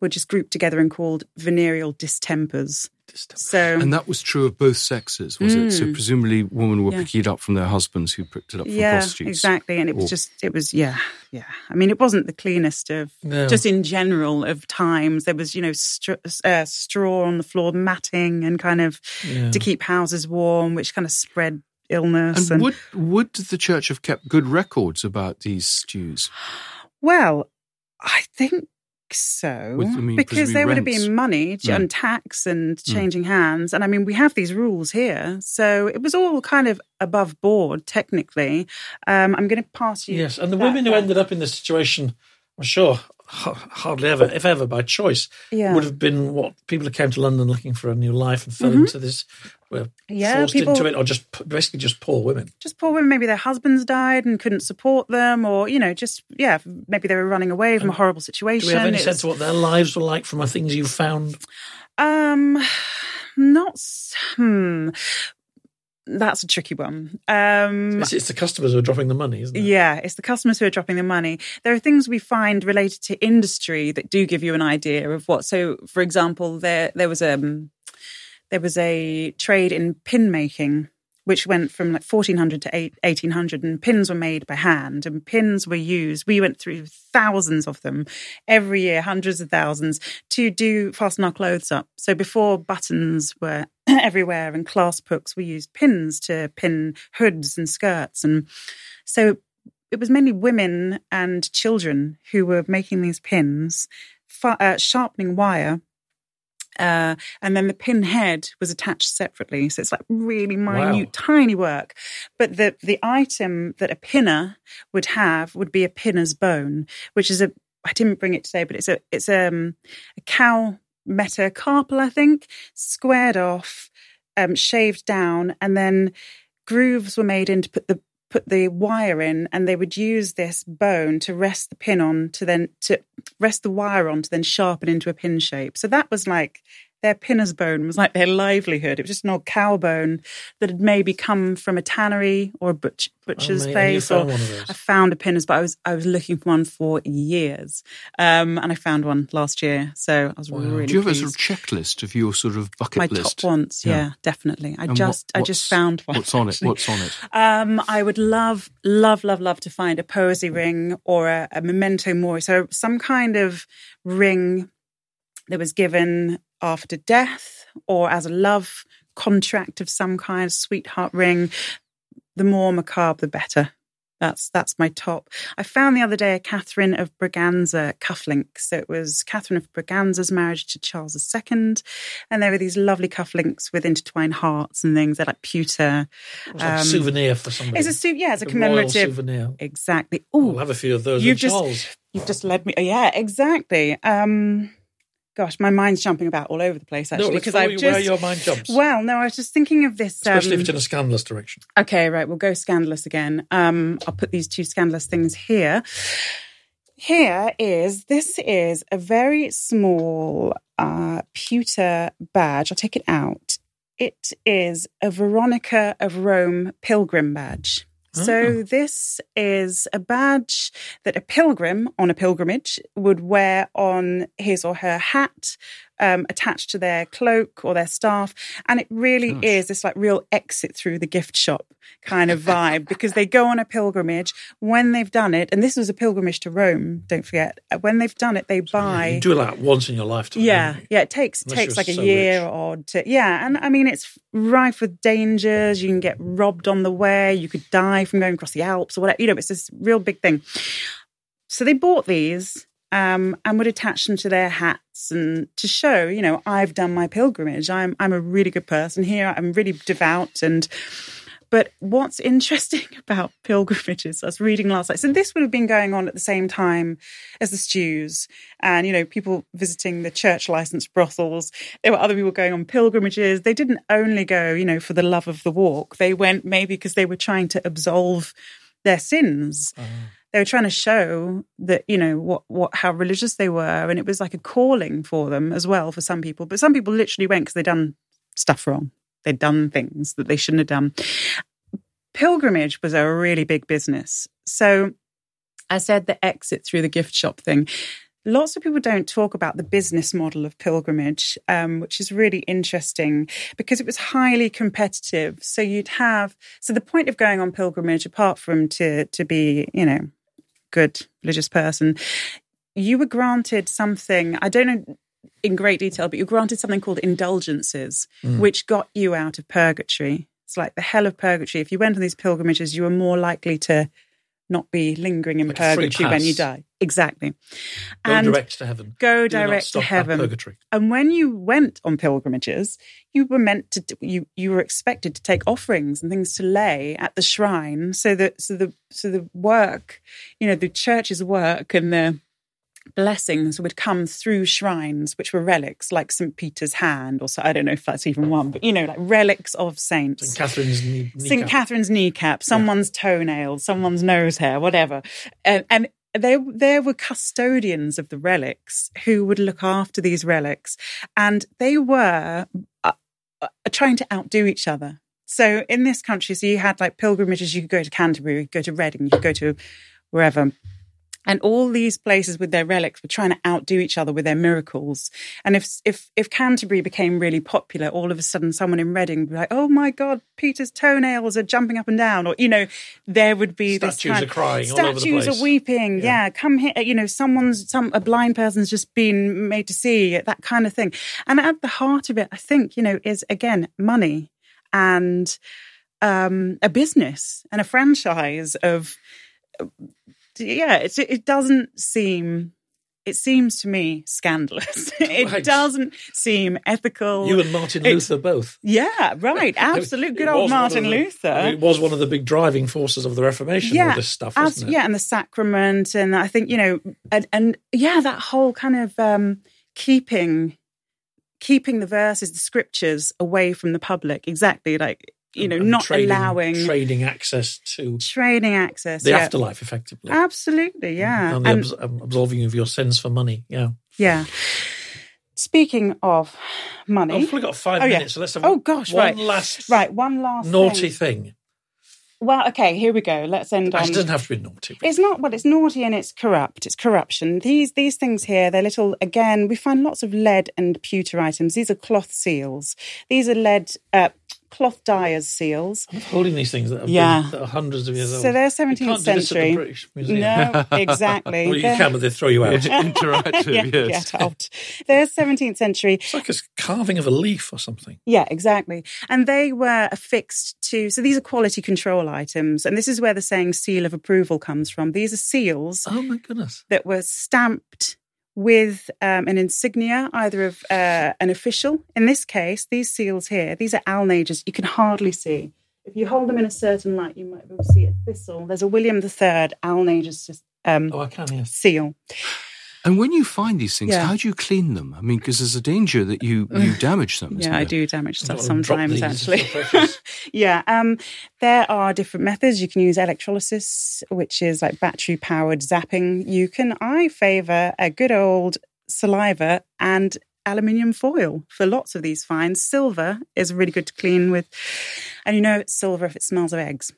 were just grouped together and called venereal distempers. So And that was true of both sexes, was it? So presumably women were Mm. Yeah. picking it up from their husbands who picked it up from yeah, prostitutes. exactly, and it was Or- just it was yeah, yeah. I mean, it wasn't the cleanest of No. just in general of times. There was you know str- uh, straw on the floor, matting, and kind of Yeah. to keep houses warm, which kind of spread illness. And would would the church have kept good records about these stews? Well, I think so With, I mean, because there would have been money Mm. and tax and changing hands, and I mean we have these rules here, so it was all kind of above board technically. Um, I'm going to pass you. Yes, and the women who ended up in this situation, I'm sure, hardly ever, if ever, by choice, Yeah. would have been what people who came to London looking for a new life and fell into this, were. Yeah, forced people- into it, or just basically just poor women. just poor women. Maybe their husbands died and couldn't support them, or you know, just yeah, maybe they were running away from a horrible situation. Do we have any It's- sense of what their lives were like from the things you've found? Um, not. Hmm. That's a tricky one. Um, It's, it's the customers who are dropping the money, isn't it? yeah, it's the customers who are dropping the money. There are things we find related to industry that do give you an idea of what. So, for example, there there was um there was a trade in pin making. Which went from like 1400 to 1800, and pins were made by hand, and pins were used. We went through thousands of them every year, hundreds of thousands, to do fasten our clothes up. So before buttons were everywhere and clasp hooks, we used pins to pin hoods and skirts, and so it was mainly women and children who were making these pins, uh, sharpening wire. Uh, and then the pin head was attached separately. So it's like really minute, Wow. tiny work. But the, the item that a pinner would have would be a pinner's bone, which is a, I didn't bring it today, but it's a, it's um, a cow metacarpal, I think, squared off, um, shaved down, and then grooves were made in to put the put the wire in and they would use this bone to rest the pin on to then to rest the wire on to then sharpen into a pin shape. So that was like their pinner's bone was like their livelihood. It was just an old cow bone that had maybe come from a tannery or a butch, butcher's Oh, mate, and you place. or. I found a pinner's, but I was I was looking for one for years, um, and I found one last year. So I was really. Do you have a sort of checklist of your sort of bucket list? my list? top ones? Yeah, definitely. I And what- just I just found one. What's on it? What's on it? Um, I would love, love, love, love to find a poesy ring or a, a memento mori. So some kind of ring that was given after death or as a love contract of some kind, sweetheart ring. The more macabre, the better. That's that's my top. I found the other day a Catherine of Braganza cufflink. So it was Catherine of Braganza's marriage to Charles II, and there were these lovely cufflinks with intertwined hearts and things. They're like pewter. It's like a Um, souvenir for somebody. It's a su- yeah, it's a royal commemorative. souvenir. Exactly. Oh, Oh, have a few of those. you've just Charles. you've just led me. Yeah, exactly. Um, gosh, my mind's jumping about all over the place no, actually let's because I've just. where your mind jumps. well, no, I was just thinking of this. Especially um, if it's in a scandalous direction. Okay, right. We'll go scandalous again. Um, I'll put these two scandalous things here. Here is this is a very small uh, pewter badge. I'll take it out. It is a Veronica of Rome pilgrim badge. So oh. this is a badge that a pilgrim on a pilgrimage would wear on his or her hat, um, attached to their cloak or their staff, and it really is this like real exit through the gift shop kind of vibe because they go on a pilgrimage when they've done it, and this was a pilgrimage to Rome. Don't forget, Uh, when they've done it, they buy. You do that once in your lifetime. Yeah, yeah. It takes Unless takes like a year rich. or to yeah, and I mean it's rife with dangers. You can get robbed on the way. You could die from going across the Alps or whatever. You know, it's this real big thing. So they bought these um, and would attach them to their hats and to show, you know, I've done my pilgrimage. I'm I'm a really good person here. I'm really devout and. But what's interesting about pilgrimages, I was reading last night. So this would have been going on at the same time as the stews, and you know, people visiting the church licensed brothels. There were other people going on pilgrimages. They didn't only go, you know, for the love of the walk. They went maybe because they were trying to absolve their sins. They were trying to show that you know what what how religious they were, and it was like a calling for them as well for some people. But some people literally went because they'd done stuff wrong. They'd done things that they shouldn't have done. Pilgrimage was a really big business. So I said the exit through the gift shop thing. Lots of people don't talk about the business model of pilgrimage, um, which is really interesting because it was highly competitive. So you'd have so the point of going on pilgrimage, apart from to to be you know good religious person, you were granted something. I don't know in great detail, but you were granted something called indulgences, which got you out of purgatory. It's like the hell of purgatory. If you went on these pilgrimages, you were more likely to not be lingering in Like purgatory when you die. Exactly. Go and direct to heaven. go direct to heaven. Purgatory. And when you went on pilgrimages, you were meant to you you were expected to take offerings and things to lay at the shrine, so that so the so the work, you know, the church's work and the blessings would come through shrines, which were relics like St. Peter's hand, or so I don't know if that's even one, but you know, like relics of saints. St. Catherine's knee, St. Catherine's kneecap, someone's toenail, someone's nose hair, whatever. And, and there, there were custodians of the relics who would look after these relics, and they were uh, uh, trying to outdo each other. So in this country, so you had like pilgrimages. You could go to Canterbury, you could go to Reading, you could go to wherever. And all these places with their relics were trying to outdo each other with their miracles. And if if if Canterbury became really popular, all of a sudden someone in Reading would be like, "Oh my God, Peter's toenails are jumping up and down," or you know, there would be Statues are crying all over the Statues are weeping. Yeah. Yeah. come here. You know, someone's some a blind person's just been made to see that kind of thing. And at the heart of it, I think you know is again money and um, a business and a franchise of yeah it's, it doesn't seem it seems to me scandalous it Right. doesn't seem ethical You and Martin It's- Luther both. yeah right absolute good old martin the- luther It was one of the big driving forces of the Reformation. all this stuff, wasn't it? yeah, and the sacrament, and I think you know, and, and yeah, that whole kind of um, keeping keeping the verses, the scriptures away from the public. Exactly, like you know, And not trading, allowing trading access to trading access. the yeah. afterlife, effectively. Absolutely, yeah, and the and abs- absolving of your sins for money. Yeah. yeah. Speaking of money, we've only got five Oh, yeah. minutes, so let's have Oh, gosh, one right. last right, one last naughty thing. thing. Well, okay, here we go. Let's end on. it doesn't have to be naughty. It's not well. It's naughty and it's corrupt. It's corruption. These these things here, they're little. Again, we find lots of lead and pewter items. These are cloth seals. These are lead uh, cloth dyers seals. I'm holding these things that, have Yeah. been, that are hundreds of years old. So they're You 17th can't do this at the century. British Museum. No, exactly. Well, you They're- can, but they throw you out. Interactive, yeah, yes. get out. They're 17th century. It's like a carving of a leaf or something. Yeah, exactly. And they were affixed to, so these are quality control items. And this is where the saying seal of approval comes from. These are seals Oh my goodness! that were stamped with um, an insignia, either of uh, an official. In this case, these seals here, these are alnages. You can hardly see. If you hold them in a certain light, you might be able to see a thistle. There's a William III alnages um, Oh, I can. Yes. seal. And when you find these things, Yeah. how do you clean them? I mean, because there's a danger that you you damage them. isn't Yeah, I do damage stuff Don't wanna drop sometimes, actually. it's so precious. yeah, um, there are different methods. You can use electrolysis, which is like battery powered zapping. You can, I favour a good old saliva and aluminium foil for lots of these finds. Silver is really good to clean with, and you know it's silver if it smells of eggs.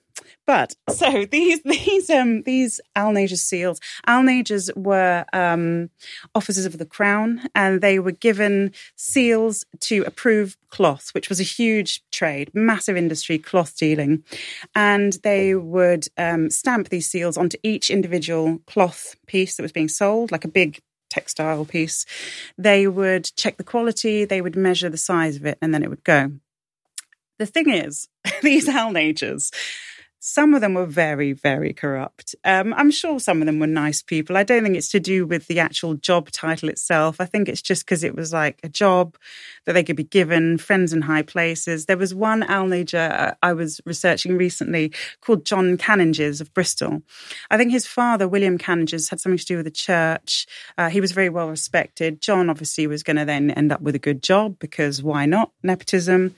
But so these these um these alnages seals, alnages were um, officers of the crown, and they were given seals to approve cloth, which was a huge trade, massive industry, cloth dealing, and they would um, stamp these seals onto each individual cloth piece that was being sold, like a big textile piece. They would check the quality, they would measure the size of it, and then it would go. The thing is, these alnages, some of them were very, very corrupt. Um, I'm sure some of them were nice people. I don't think it's to do with the actual job title itself. I think it's just because it was like a job that they could be given, friends in high places. There was one alnager uh, I was researching recently called John Canninges of Bristol. I think his father, William Canninges, had something to do with the church. Uh, he was very well respected. John obviously was going to then end up with a good job because why not? Nepotism.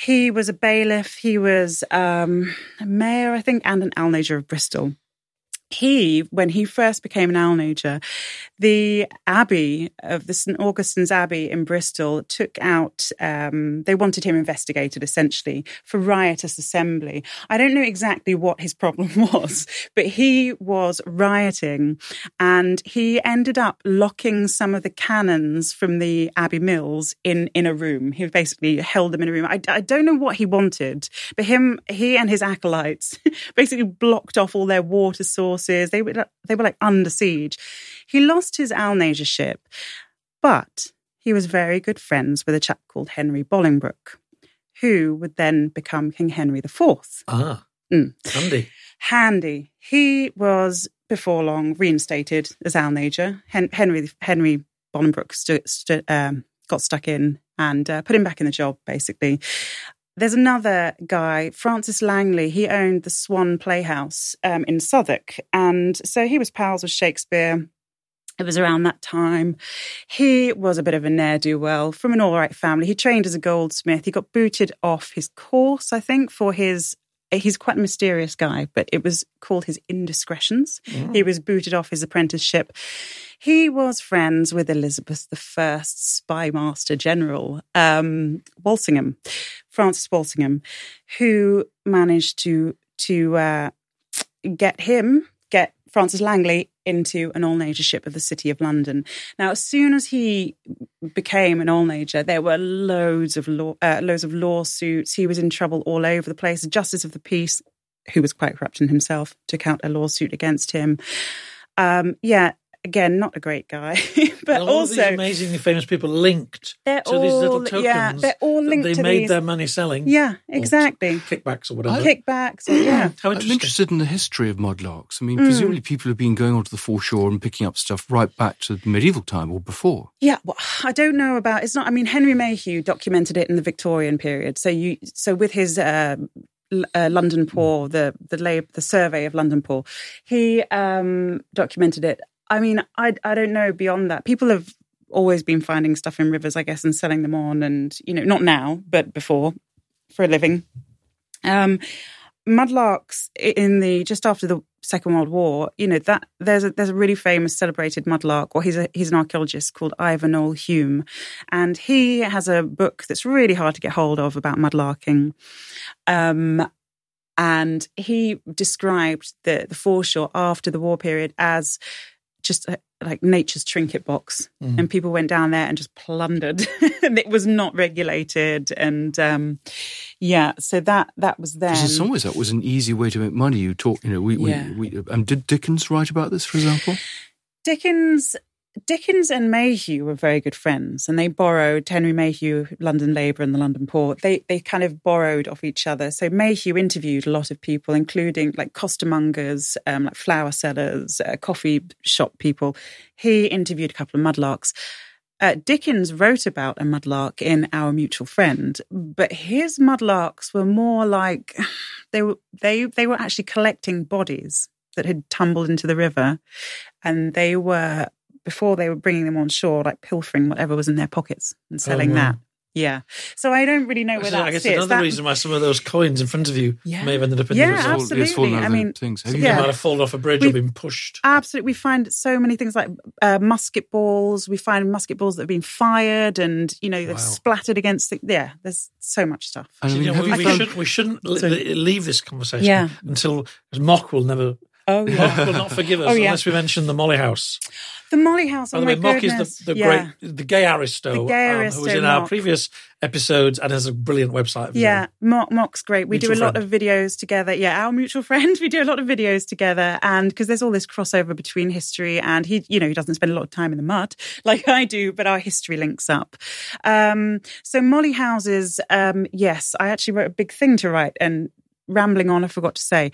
He was a bailiff. He was um, a mayor, I think, and an alnager of Bristol. He, when he first became an alnager, the abbey of the St Augustine's Abbey in Bristol took out. Um, they wanted him investigated essentially for riotous assembly. I don't know exactly what his problem was, but he was rioting, and he ended up locking some of the canons from the Abbey Mills in in a room. He basically held them in a room. I, I don't know what he wanted, but him, he and his acolytes basically blocked off all their water sources. They were they were like under siege. He lost his alnagership, but he was very good friends with a chap called Henry Bolingbroke, who would then become King Henry IV. Ah, Mm. handy. Handy. He was before long reinstated as alnager. Hen- Henry Henry Bolingbroke stu- stu- um, got stuck in and uh, put him back in the job, basically. There's another guy, Francis Langley. He owned the Swan Playhouse um, in Southwark, and so he was pals with Shakespeare. It was around that time. He was a bit of a ne'er do well from an all right family. He trained as a goldsmith. He got booted off his course, I think, for his. He's quite a mysterious guy, but it was called his indiscretions. Mm. He was booted off his apprenticeship. He was friends with Elizabeth I, spy master general, um, Walsingham, Francis Walsingham, who managed to to uh, get him, get Francis Langley into an alnagership of the City of London. Now, as soon as he became an alnager, there were loads of law, uh, loads of lawsuits. He was in trouble all over the place. The Justice of the Peace, who was quite corrupt in himself, took out a lawsuit against him. Um, yeah, again, not a great guy, but all also these amazingly famous people linked to all, these little tokens. Yeah, they're all linked. They to made these. their money selling. Yeah, exactly. kickbacks or whatever. Kickbacks. Or, yeah. How I'm interested in the history of mudlarks. I mean, Mm. presumably people have been going onto the foreshore and picking up stuff right back to medieval time or before. Yeah, well, I don't know about. It's not. I mean, Henry Mayhew documented it in the Victorian period. So you, so with his uh, uh, London Poor, the the lay, the survey of London Poor, he um, documented it. I mean, I I don't know beyond that. People have always been finding stuff in rivers, I guess, and selling them on, and you know, not now, but before, for a living. Um, mudlarks in the just after the Second World War, you know that there's a there's a really famous celebrated mudlark, or he's a he's an archaeologist called Ivor Noel Hume, and he has a book that's really hard to get hold of about mudlarking. Um, and he described the the foreshore after the war period as just a, like nature's trinket box, and people went down there and just plundered, and it was not regulated, and um, yeah, so that that was then. In some ways that was an easy way to make money. You talk, you know, we, Yeah. we, we um, did Dickens write about this, for example? Dickens Dickens and Mayhew were very good friends, and they borrowed Henry Mayhew, London Labour, and the London Poor. They they kind of borrowed off each other. So Mayhew interviewed a lot of people, including like costermongers, um, like flower sellers, uh, coffee shop people. He interviewed a couple of mudlarks. Uh, Dickens wrote about a mudlark in Our Mutual Friend, but his mudlarks were more like they were they they were actually collecting bodies that had tumbled into the river, and they were before they were bringing them on shore, like pilfering whatever was in their pockets and selling Oh, wow. that. Yeah, so I don't really know where So that I guess sits. another That- reason why some of those coins in front of you Yeah. may have ended up in Yeah, the result. absolutely. It's fallen out I mean, things. Have You you Yeah. might have fallen off a bridge We- or been pushed. Absolutely, we find so many things like uh, musket balls. We find musket balls that have been fired, and you know they've Wow. splattered against. The, yeah, there's so much stuff. And I You know, we, we, should, we shouldn't li- So- leave this conversation Yeah. until because Mock will never. Oh Mock will not forgive us Oh, yeah. unless we mention the Molly House. the Molly House. By Oh the my way, Mock goodness. is the, the yeah. great, the gay aristo, The gay um, who aristo was in our Mock. previous episodes and has a brilliant website. Yeah. Mock, Mock's great. We do a Mutual lot friend. of videos together. Yeah, our mutual friend. We do a lot of videos together, and because there's all this crossover between history and he, you know, he doesn't spend a lot of time in the mud like I do, but our history links up. Um, so Molly houses, um, yes, I actually wrote a big thing to write, and rambling on, I forgot to say.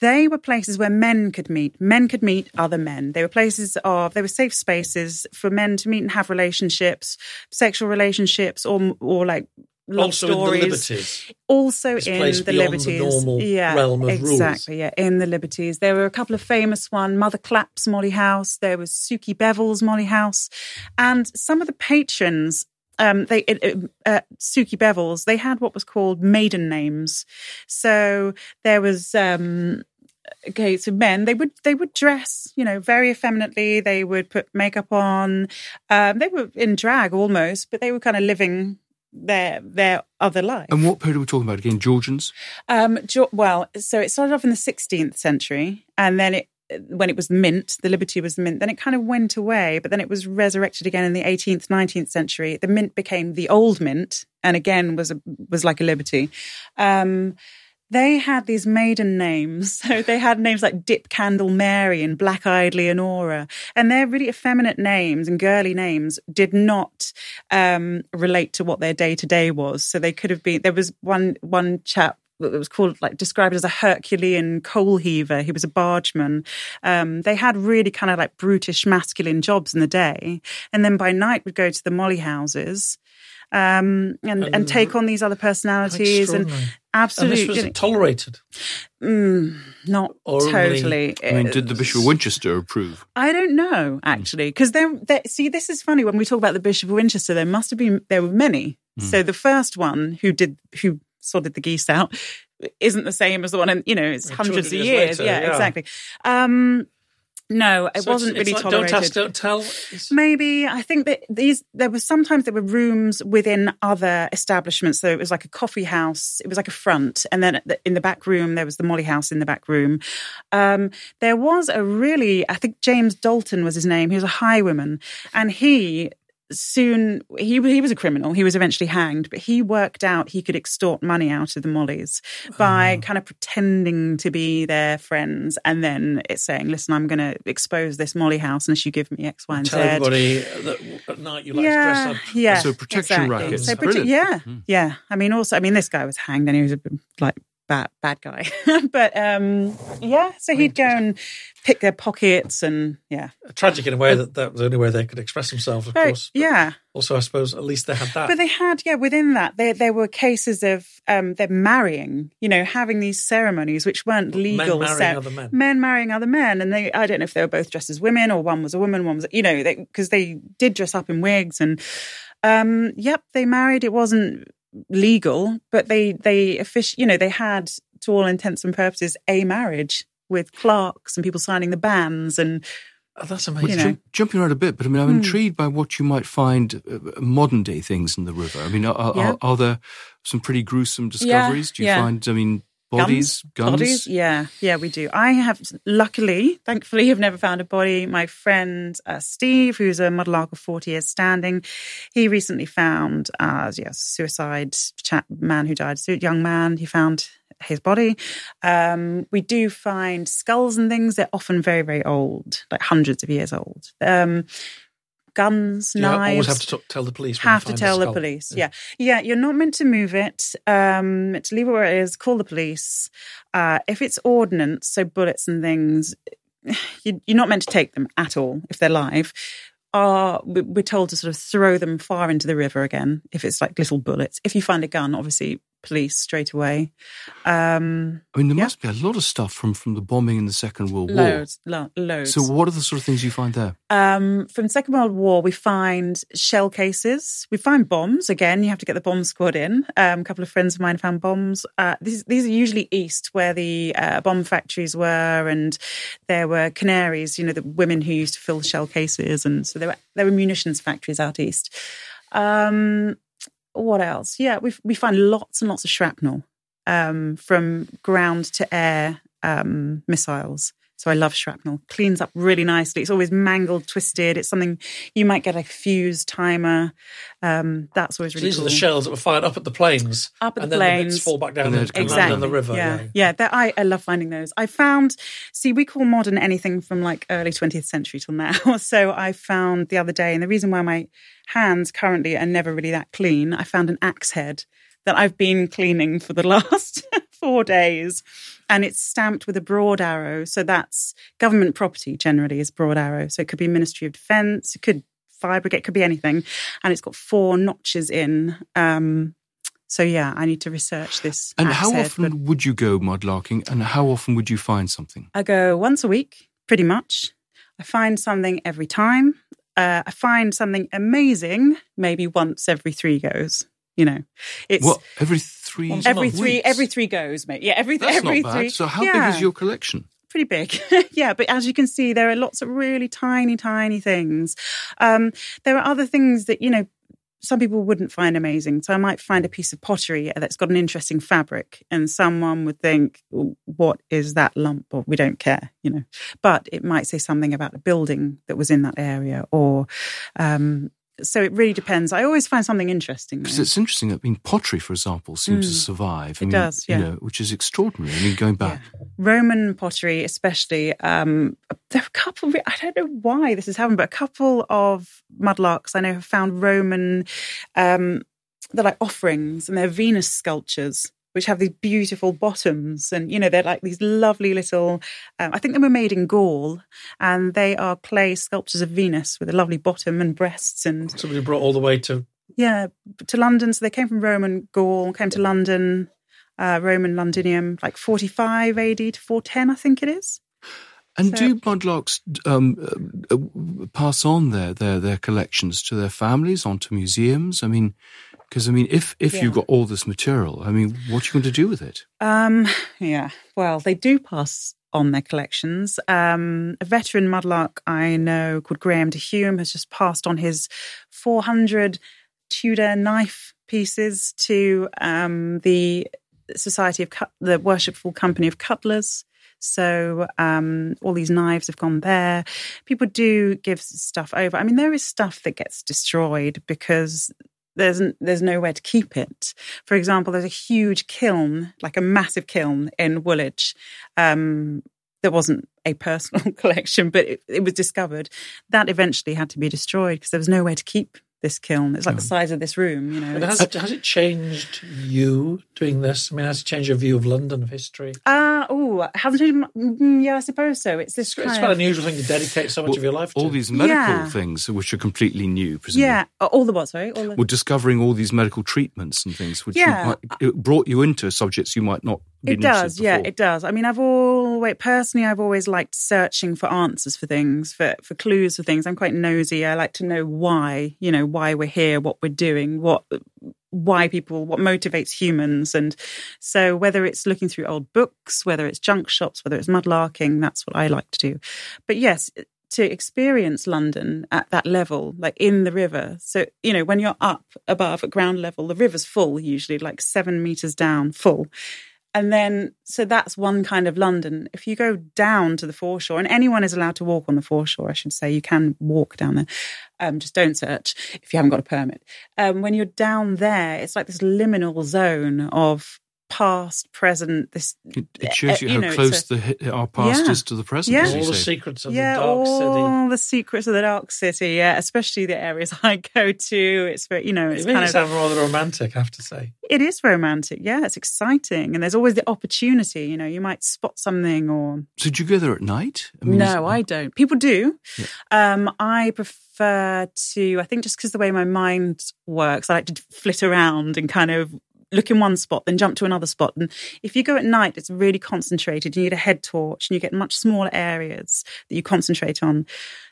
They were places where men could meet. Men could meet other men. They were places of, they were safe spaces for men to meet and have relationships, sexual relationships, or or like love Also stories in the liberties. also It's in the the liberties normal yeah realm of rules. exactly yeah in the liberties there were a couple of famous one mother clapp's molly house there was suki bevel's molly house and some of the patrons um, they uh, Suki Bevels. They had what was called maiden names. So there was um, okay, so men they would they would dress you know very effeminately. They would put makeup on. Um, they were in drag almost, but they were kind of living their their other life. And what period are we talking about again? Georgians? Um, well, so it started off in the 16th century, and then it when it was mint, the liberty was mint. Then it kind of went away, but then it was resurrected again in the 18th, 19th century. The mint became the old mint, and again was a, was like a liberty. Um, they had these maiden names. So they had names like Dip Candle Mary and Black Eyed Leonora. And their really effeminate names and girly names did not um, relate to what their day to day was. So they could have been, there was one, one chap that was called like described as a Herculean coal heaver. He was a bargeman. Um, they had really kind of like brutish masculine jobs in the day, and then by night would go to the molly houses. Um, and, and, And take on these other personalities and absolutely And this was tolerated. mm, not Or only- totally. I mean, did the Bishop of Winchester approve? I don't know actually, because there, there. See, this is funny when we talk about the Bishop of Winchester. There must have been there were many. So the first one who did who sorted the geese out isn't the same as the one, and you know, it's hundreds 200 of years years. later, yeah, yeah. exactly. Um, no, it So wasn't it's, really it's like, tolerated. Don't ask, don't tell. Maybe I think that these there was sometimes there were rooms within other establishments. So it was like a coffee house. It was like a front, and then the- in the back room there was the Molly House in the back room. Um, there was a really I think James Dalton was his name. He was a highwayman, and he soon he he was a criminal. He was eventually hanged, but he worked out he could extort money out of the Mollies by Ah. kind of pretending to be their friends, and then it's saying, "Listen, I'm going to expose this Molly house unless you give me X, Y, and Z." Tell everybody that at night you like to dress up. yeah. So protection exactly. rackets. So prote- yeah, Hmm. yeah. I mean, also, I mean, this guy was hanged and he was like bad bad guy, but um, yeah. So he'd go and pick their pockets and yeah, Tragic in a way that that was the only way they could express themselves, of Very- course. But yeah. Also, I suppose at least they had that. But they had, yeah, within that, there there were cases of um, them marrying, you know, having these ceremonies which weren't legal. Men marrying other men. Men marrying other men, and they, I don't know if they were both dressed as women or one was a woman, one was, you know, because they, did dress up in wigs and, um, yep, they married. It wasn't legal, but they they offici- you know, they had to all intents and purposes a marriage with clerks and people signing the bans and oh, that's Well, amazing. know. jump- jumping around a bit, but I mean, I'm Hmm. intrigued by what you might find uh, modern day things in the river. I mean, are, are, Yeah. are there some pretty gruesome discoveries? Do you yeah. find, I mean, bodies, guns? Bodies? Yeah, yeah, we do. I have, luckily, thankfully, have never found a body. My friend uh, Steve, who's a Mudlark of 40 years standing, he recently found, uh, yes, suicide chap, man who died, young man, he found his body. Um, we do find skulls and things. They're often very, very old, like hundreds of years old. Um, guns, You knives always have to t- tell the police. have to tell the skull. police. Yeah. yeah, You're not meant to move it. Um, to leave it where it is. Call the police. Uh, if it's ordnance, so bullets and things, you, you're not meant to take them at all if they're live. Are we're told to sort of throw them far into the river again if it's like little bullets. If you find a gun, obviously police straight away. Um, I mean, there Yeah. must be a lot of stuff from, from the bombing in the Second World War. loads, lo- loads. So, what are the sort of things you find there? Um, from Second World War, we find shell cases. We find bombs. Again, you have to get the bomb squad in. Um, a couple of friends of mine found bombs. Uh, these, these are usually east, where the uh, bomb factories were, and there were canaries. You know, the women who used to fill shell cases, and so there were there were munitions factories out east. Um, what else? Yeah, we we find lots and lots of shrapnel um, from ground to air um, missiles. So I love shrapnel. Cleans up really nicely. It's always mangled, twisted. It's something you might get a fuse timer. Um, that's always So really these cool. are the shells that were fired up at the planes. Up at and the then planes. the bits fall back down And and, they'd come come land down. the river. Yeah, yeah. that- I, I love finding those. I found, see, we call modern anything from like early 20th century till now. So I found the other day, and the reason why my hands currently are never really that clean, I found an axe head that I've been cleaning for the last four days. And it's stamped with a broad arrow. So that's government property generally is broad arrow. So it could be Ministry of Defence, it could fire brigade, it could be anything. And it's got four notches in. Um, so yeah, I need to research this. And how head, often would you go mudlarking and how often would you find something? I go once a week, pretty much. I find something every time. Uh, I find something amazing maybe once every three goes. You know, it's What, every three Once every three weeks? every three goes, mate. Yeah, every That's every not bad. three. So, how yeah, big is your collection? pretty big. yeah, but as you can see, there are lots of really tiny, tiny things. Um, there are other things that you know some people wouldn't find amazing. So I might find a piece of pottery that's got an interesting fabric, and someone would think, "What is that lump?" Or we don't care, you know. But it might say something about a building that was in that area, or um, so it really depends. I always find something interesting. Because it's interesting. I mean, pottery, for example, seems to survive. I Mm. It mean, does, yeah. You know, which is extraordinary. I mean, going back. Roman pottery, especially, um, there are a couple. I don't know why this has happened, but a couple of mudlarks I know have found Roman. Um, they're like offerings, and they're Venus sculptures, which have these beautiful bottoms, and you know they're like these lovely little. Um, I think they were made in Gaul, and they are clay sculptures of Venus with a lovely bottom and breasts, and Somebody brought all the way to yeah, to London. So they came from Rome and Gaul, came to London, uh, Roman Londinium, like 45 AD to 410, I think it is. And So- do mudlarks um, uh, uh, pass on their, their their collections to their families, onto museums? I mean, because I mean, if if Yeah. you've got all this material, I mean, what are you going to do with it? Um, yeah, well, they do pass on their collections. Um, a veteran mudlark I know called Graham de Hume has just passed on his 400 Tudor knife pieces to um, the Society of Cut- the Worshipful Company of Cutlers. So um, all these knives have gone there. People do give stuff over. I mean, there is stuff that gets destroyed because there's there's nowhere to keep it. For example, there's a huge kiln, like a massive kiln in Woolwich. Um, there wasn't a personal collection, but it, it was discovered. That eventually had to be destroyed because there was nowhere to keep this kiln. It's like the size of this room, you know. And has, it, has it changed you doing this? I mean, has it changed your view of London, of history? Uh, oh, hasn't it? mm, Yeah, I suppose so. It's this It's, kind it's of, quite an unusual thing to dedicate so much of your life to. all these medical Yeah. things, which are completely new, presumably. yeah, uh, all the what? Sorry, all the, Well, discovering all these medical treatments and things, which Yeah. you might, it brought you into subjects you might not. Been It does, interested yeah, it does. I mean, I've always personally, I've always liked searching for answers for things, for for clues for things. I'm quite nosy. I like to know why, you know, why we're here, what we're doing, what why people, what motivates humans, and so whether it's looking through old books, whether it's junk shops, whether it's mudlarking, that's what I like to do. But yes. To experience London at that level, like in the river. So, you know, when you're up above at ground level, the river's full, usually like seven meters down, full. And then, so that's one kind of London. If you go down to the foreshore, and anyone is allowed to walk on the foreshore, I should say, you can walk down there. Um, just don't search if you haven't got a permit. Um, when you're down there, it's like this liminal zone of past, present. This It, it shows uh, you you how know, close a- the our past Yeah. is to the present. Yeah. all the secrets of yeah, the dark city. all the secrets of the dark city. Yeah, especially the areas I go to. It's very, you know, it's It made kind it of sound rather romantic, I have to say. It is romantic. Yeah, it's exciting. And there's always the opportunity. You know, you might spot something or. So do you go there at night? I mean, no, I don't. People do. Um, I prefer to, I think just because the way my mind works, I like to flit around and kind of look in one spot, then jump to another spot. And if you go at night, it's really concentrated. You need a head torch and you get much smaller areas that you concentrate on.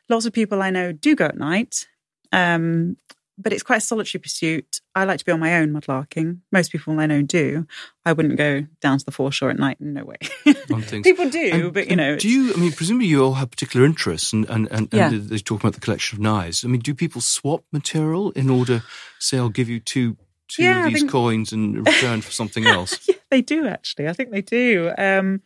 Lots of people I know do go at night. Um, but it's quite a solitary pursuit. I like to be on my own mudlarking. Most people I know do. I wouldn't go down to the foreshore at night. No way. people do, And- but you know. do you? I mean, presumably you all have particular interests, and and and, Yeah. and they talk about the collection of knives. I mean, do people swap material in order? Say, I'll give you two two Yeah, these think- coins in return for something else. yeah, they do actually. I think they do. Um,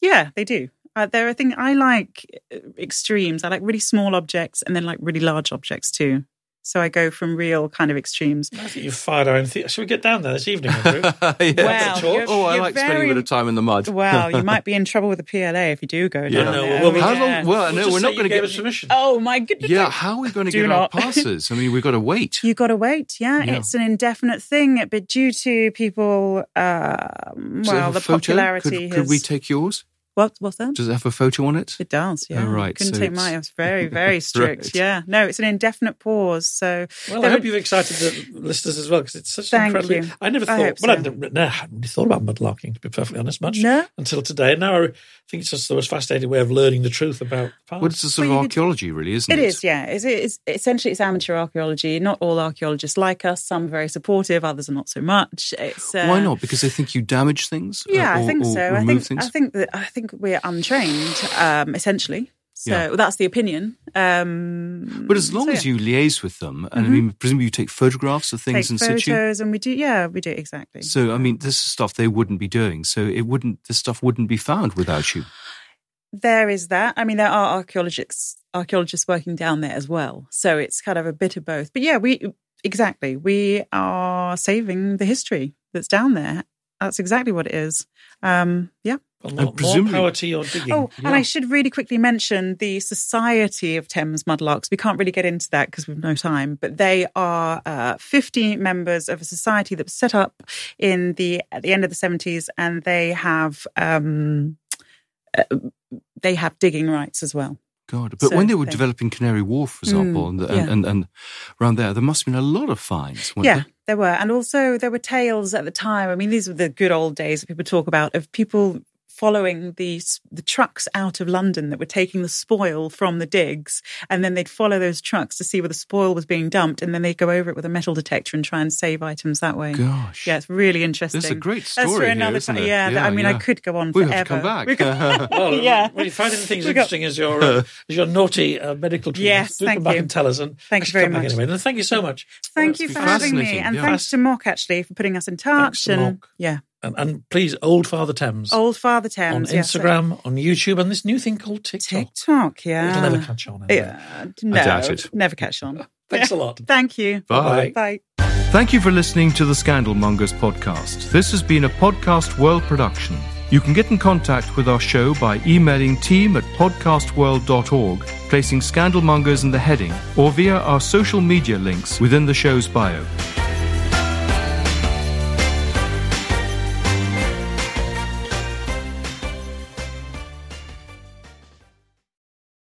yeah, they do. Uh, there, I think I like uh, extremes. I like really small objects and then like really large objects too. So I go from real kind of extremes. I think you've fired our own theatre. Should we get down there this evening, Andrew? yeah. Wow, you're- oh, I you're like spending a bit of time in the mud. Wow, you might be in trouble with the PLA if you do go Yeah, down no, there. well, Oh, we- How yeah. long? Well, We'll no, just we're not going to get. us permission. Oh my goodness! Yeah, how are we going to get not. our passes? I mean, we've got to wait. You've got to wait. Yeah, Yeah. it's an indefinite thing, but due to people, uh, well, have a the popularity Could, has. could we take yours? What? What's that? Does it have a photo on it? It does, yeah. Oh, right, Couldn't so take it's- mine. It was very, very strict. Right. Yeah. No, it's an indefinite pause. So Well, I hope are- you've excited the listeners as well because it's such Thank an incredibly. you. I never I thought. hope well, I so. never, no, I hadn't really thought about mudlarking to be perfectly honest much No? until today. And now I think it's just the most fascinating way of learning the truth about. the past. Well, it's a sort Well, of archaeology, really, isn't it? It is, yeah. It's, it's essentially it's amateur archaeology. Not all archaeologists like us. Some are very supportive, others are not so much. It's uh, Why not? Because they think you damage things. uh, Yeah, or, I think or so. I think things. I think that I think we're untrained, um, essentially. So Yeah. that's the opinion. Um, But as long so, as you liaise with them, and I mean, presumably you take photographs of things take in photos situ. and we do, yeah, we do exactly. So I mean, this is stuff they wouldn't be doing. So it wouldn't. This stuff wouldn't be found without you. There is that. I mean, there are archaeologists archaeologists working down there as well. So it's kind of a bit of both. But yeah, we exactly we are saving the history that's down there. That's exactly what it is. Um, yeah. Well, And more, more presumably- power to your digging. Oh, Yeah. and I should really quickly mention the Society of Thames Mudlarks. We can't really get into that because we've no time, but they are uh, 50 members of a society that was set up in the at the end of the 70s, and they have um, uh, they have digging rights as well. God, but So when they were they- developing Canary Wharf, for example, and, and, yeah. and, and around there, there must have been a lot of fines. weren't Yeah, there? there were. And also there were tales at the time. I mean, these were the good old days that people talk about of people following the the trucks out of London that were taking the spoil from the digs and then they'd follow those trucks to see where the spoil was being dumped and then they'd go over it with a metal detector and try and save items that way. Gosh. Yeah, it's really interesting. There's a great That's for story here, another isn't time. it? Yeah, Yeah, I mean, I could go on We forever. have to come back. We could- Well, Yeah. When you find anything as interesting as your uh, as your naughty uh, medical treatment, Yes, do thank come back you. and tell us. And Thank you very much. Anyway. And thank you so much. Thank Well, you for having me, and yeah. thanks to Mock actually for putting us in touch. to and Mock. yeah, And, and please, Old Father Thames old Father on Thames yes, Instagram, on YouTube, and this new thing called TikTok. TikTok. Yeah, It'll never catch on. anyway. Yeah, no, doubt it. never catch on. Thanks a lot. Thank you. Bye. Bye. Thank you for listening to the Scandalmongers podcast. This has been a Podcast World production. You can get in contact with our show by emailing team at podcastworld.org, placing Scandalmongers in the heading, or via our social media links within the show's bio.